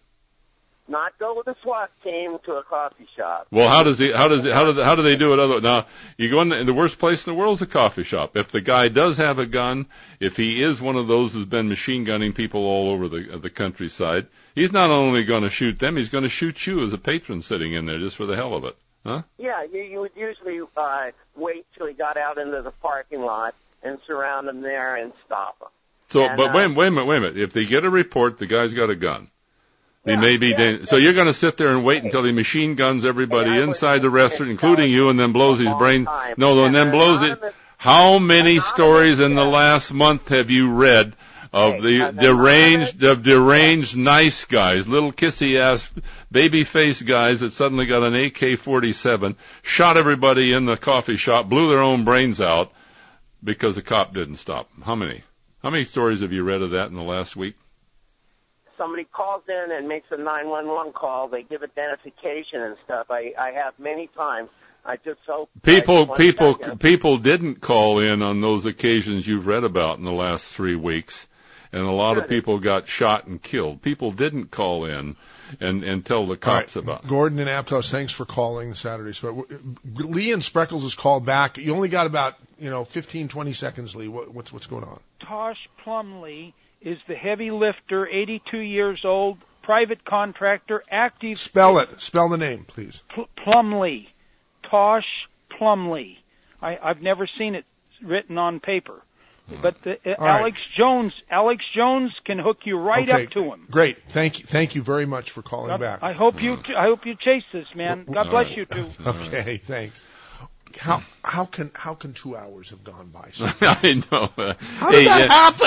Not go with a SWAT team to a coffee shop. Well, how does he? How does he, how do how do they do it? Other now, you go in the, the worst place in the world is a coffee shop. If the guy does have a gun, if he is one of those who's been machine gunning people all over the the countryside, he's not only going to shoot them, he's going to shoot you as a patron sitting in there just for the hell of it, huh? Yeah, you, you would usually uh, wait till he got out into the parking lot and surround him there and stop him. So, And, but uh, wait, wait a minute, wait a minute. If they get a report, the guy's got a gun. He may be dan- so you're going to sit there and wait until he machine guns everybody inside the restaurant, including you, and then blows his brain. No, and then blows it. How many stories in the last month have you read of the deranged, of deranged nice guys, little kissy ass, baby face guys that suddenly got an AK-47, shot everybody in the coffee shop, blew their own brains out because the cop didn't stop them? How many? How many stories have you read of that in the last week? Somebody calls in and makes a 911 call, they give identification and stuff. I, I have many times. I just hope People, one people, people didn't call in on those occasions you've read about in the last three weeks, and a lot of people got shot and killed. People didn't call in and and tell the cops All right, about. it. Gordon and Aptos, thanks for calling Saturday. So, Lee and Spreckels has called back. You only got about you know 15, 20 seconds, Lee. What, what's what's going on? Tosh Plumlee is the heavy lifter, 82 years old, private contractor, active. Spell it. Spell the name, please. Pl- Plumlee. Tosh Plumlee. I, I've never seen it written on paper. But the, uh, All right. Alex Jones, Alex Jones can hook you right okay, up to him. Great. Thank you. Thank you very much for calling God- back. I hope you, I hope you chase this, man. God All bless right. you too. Okay. Thanks. How how can how can two hours have gone by? So I know. How did hey, that uh, happen?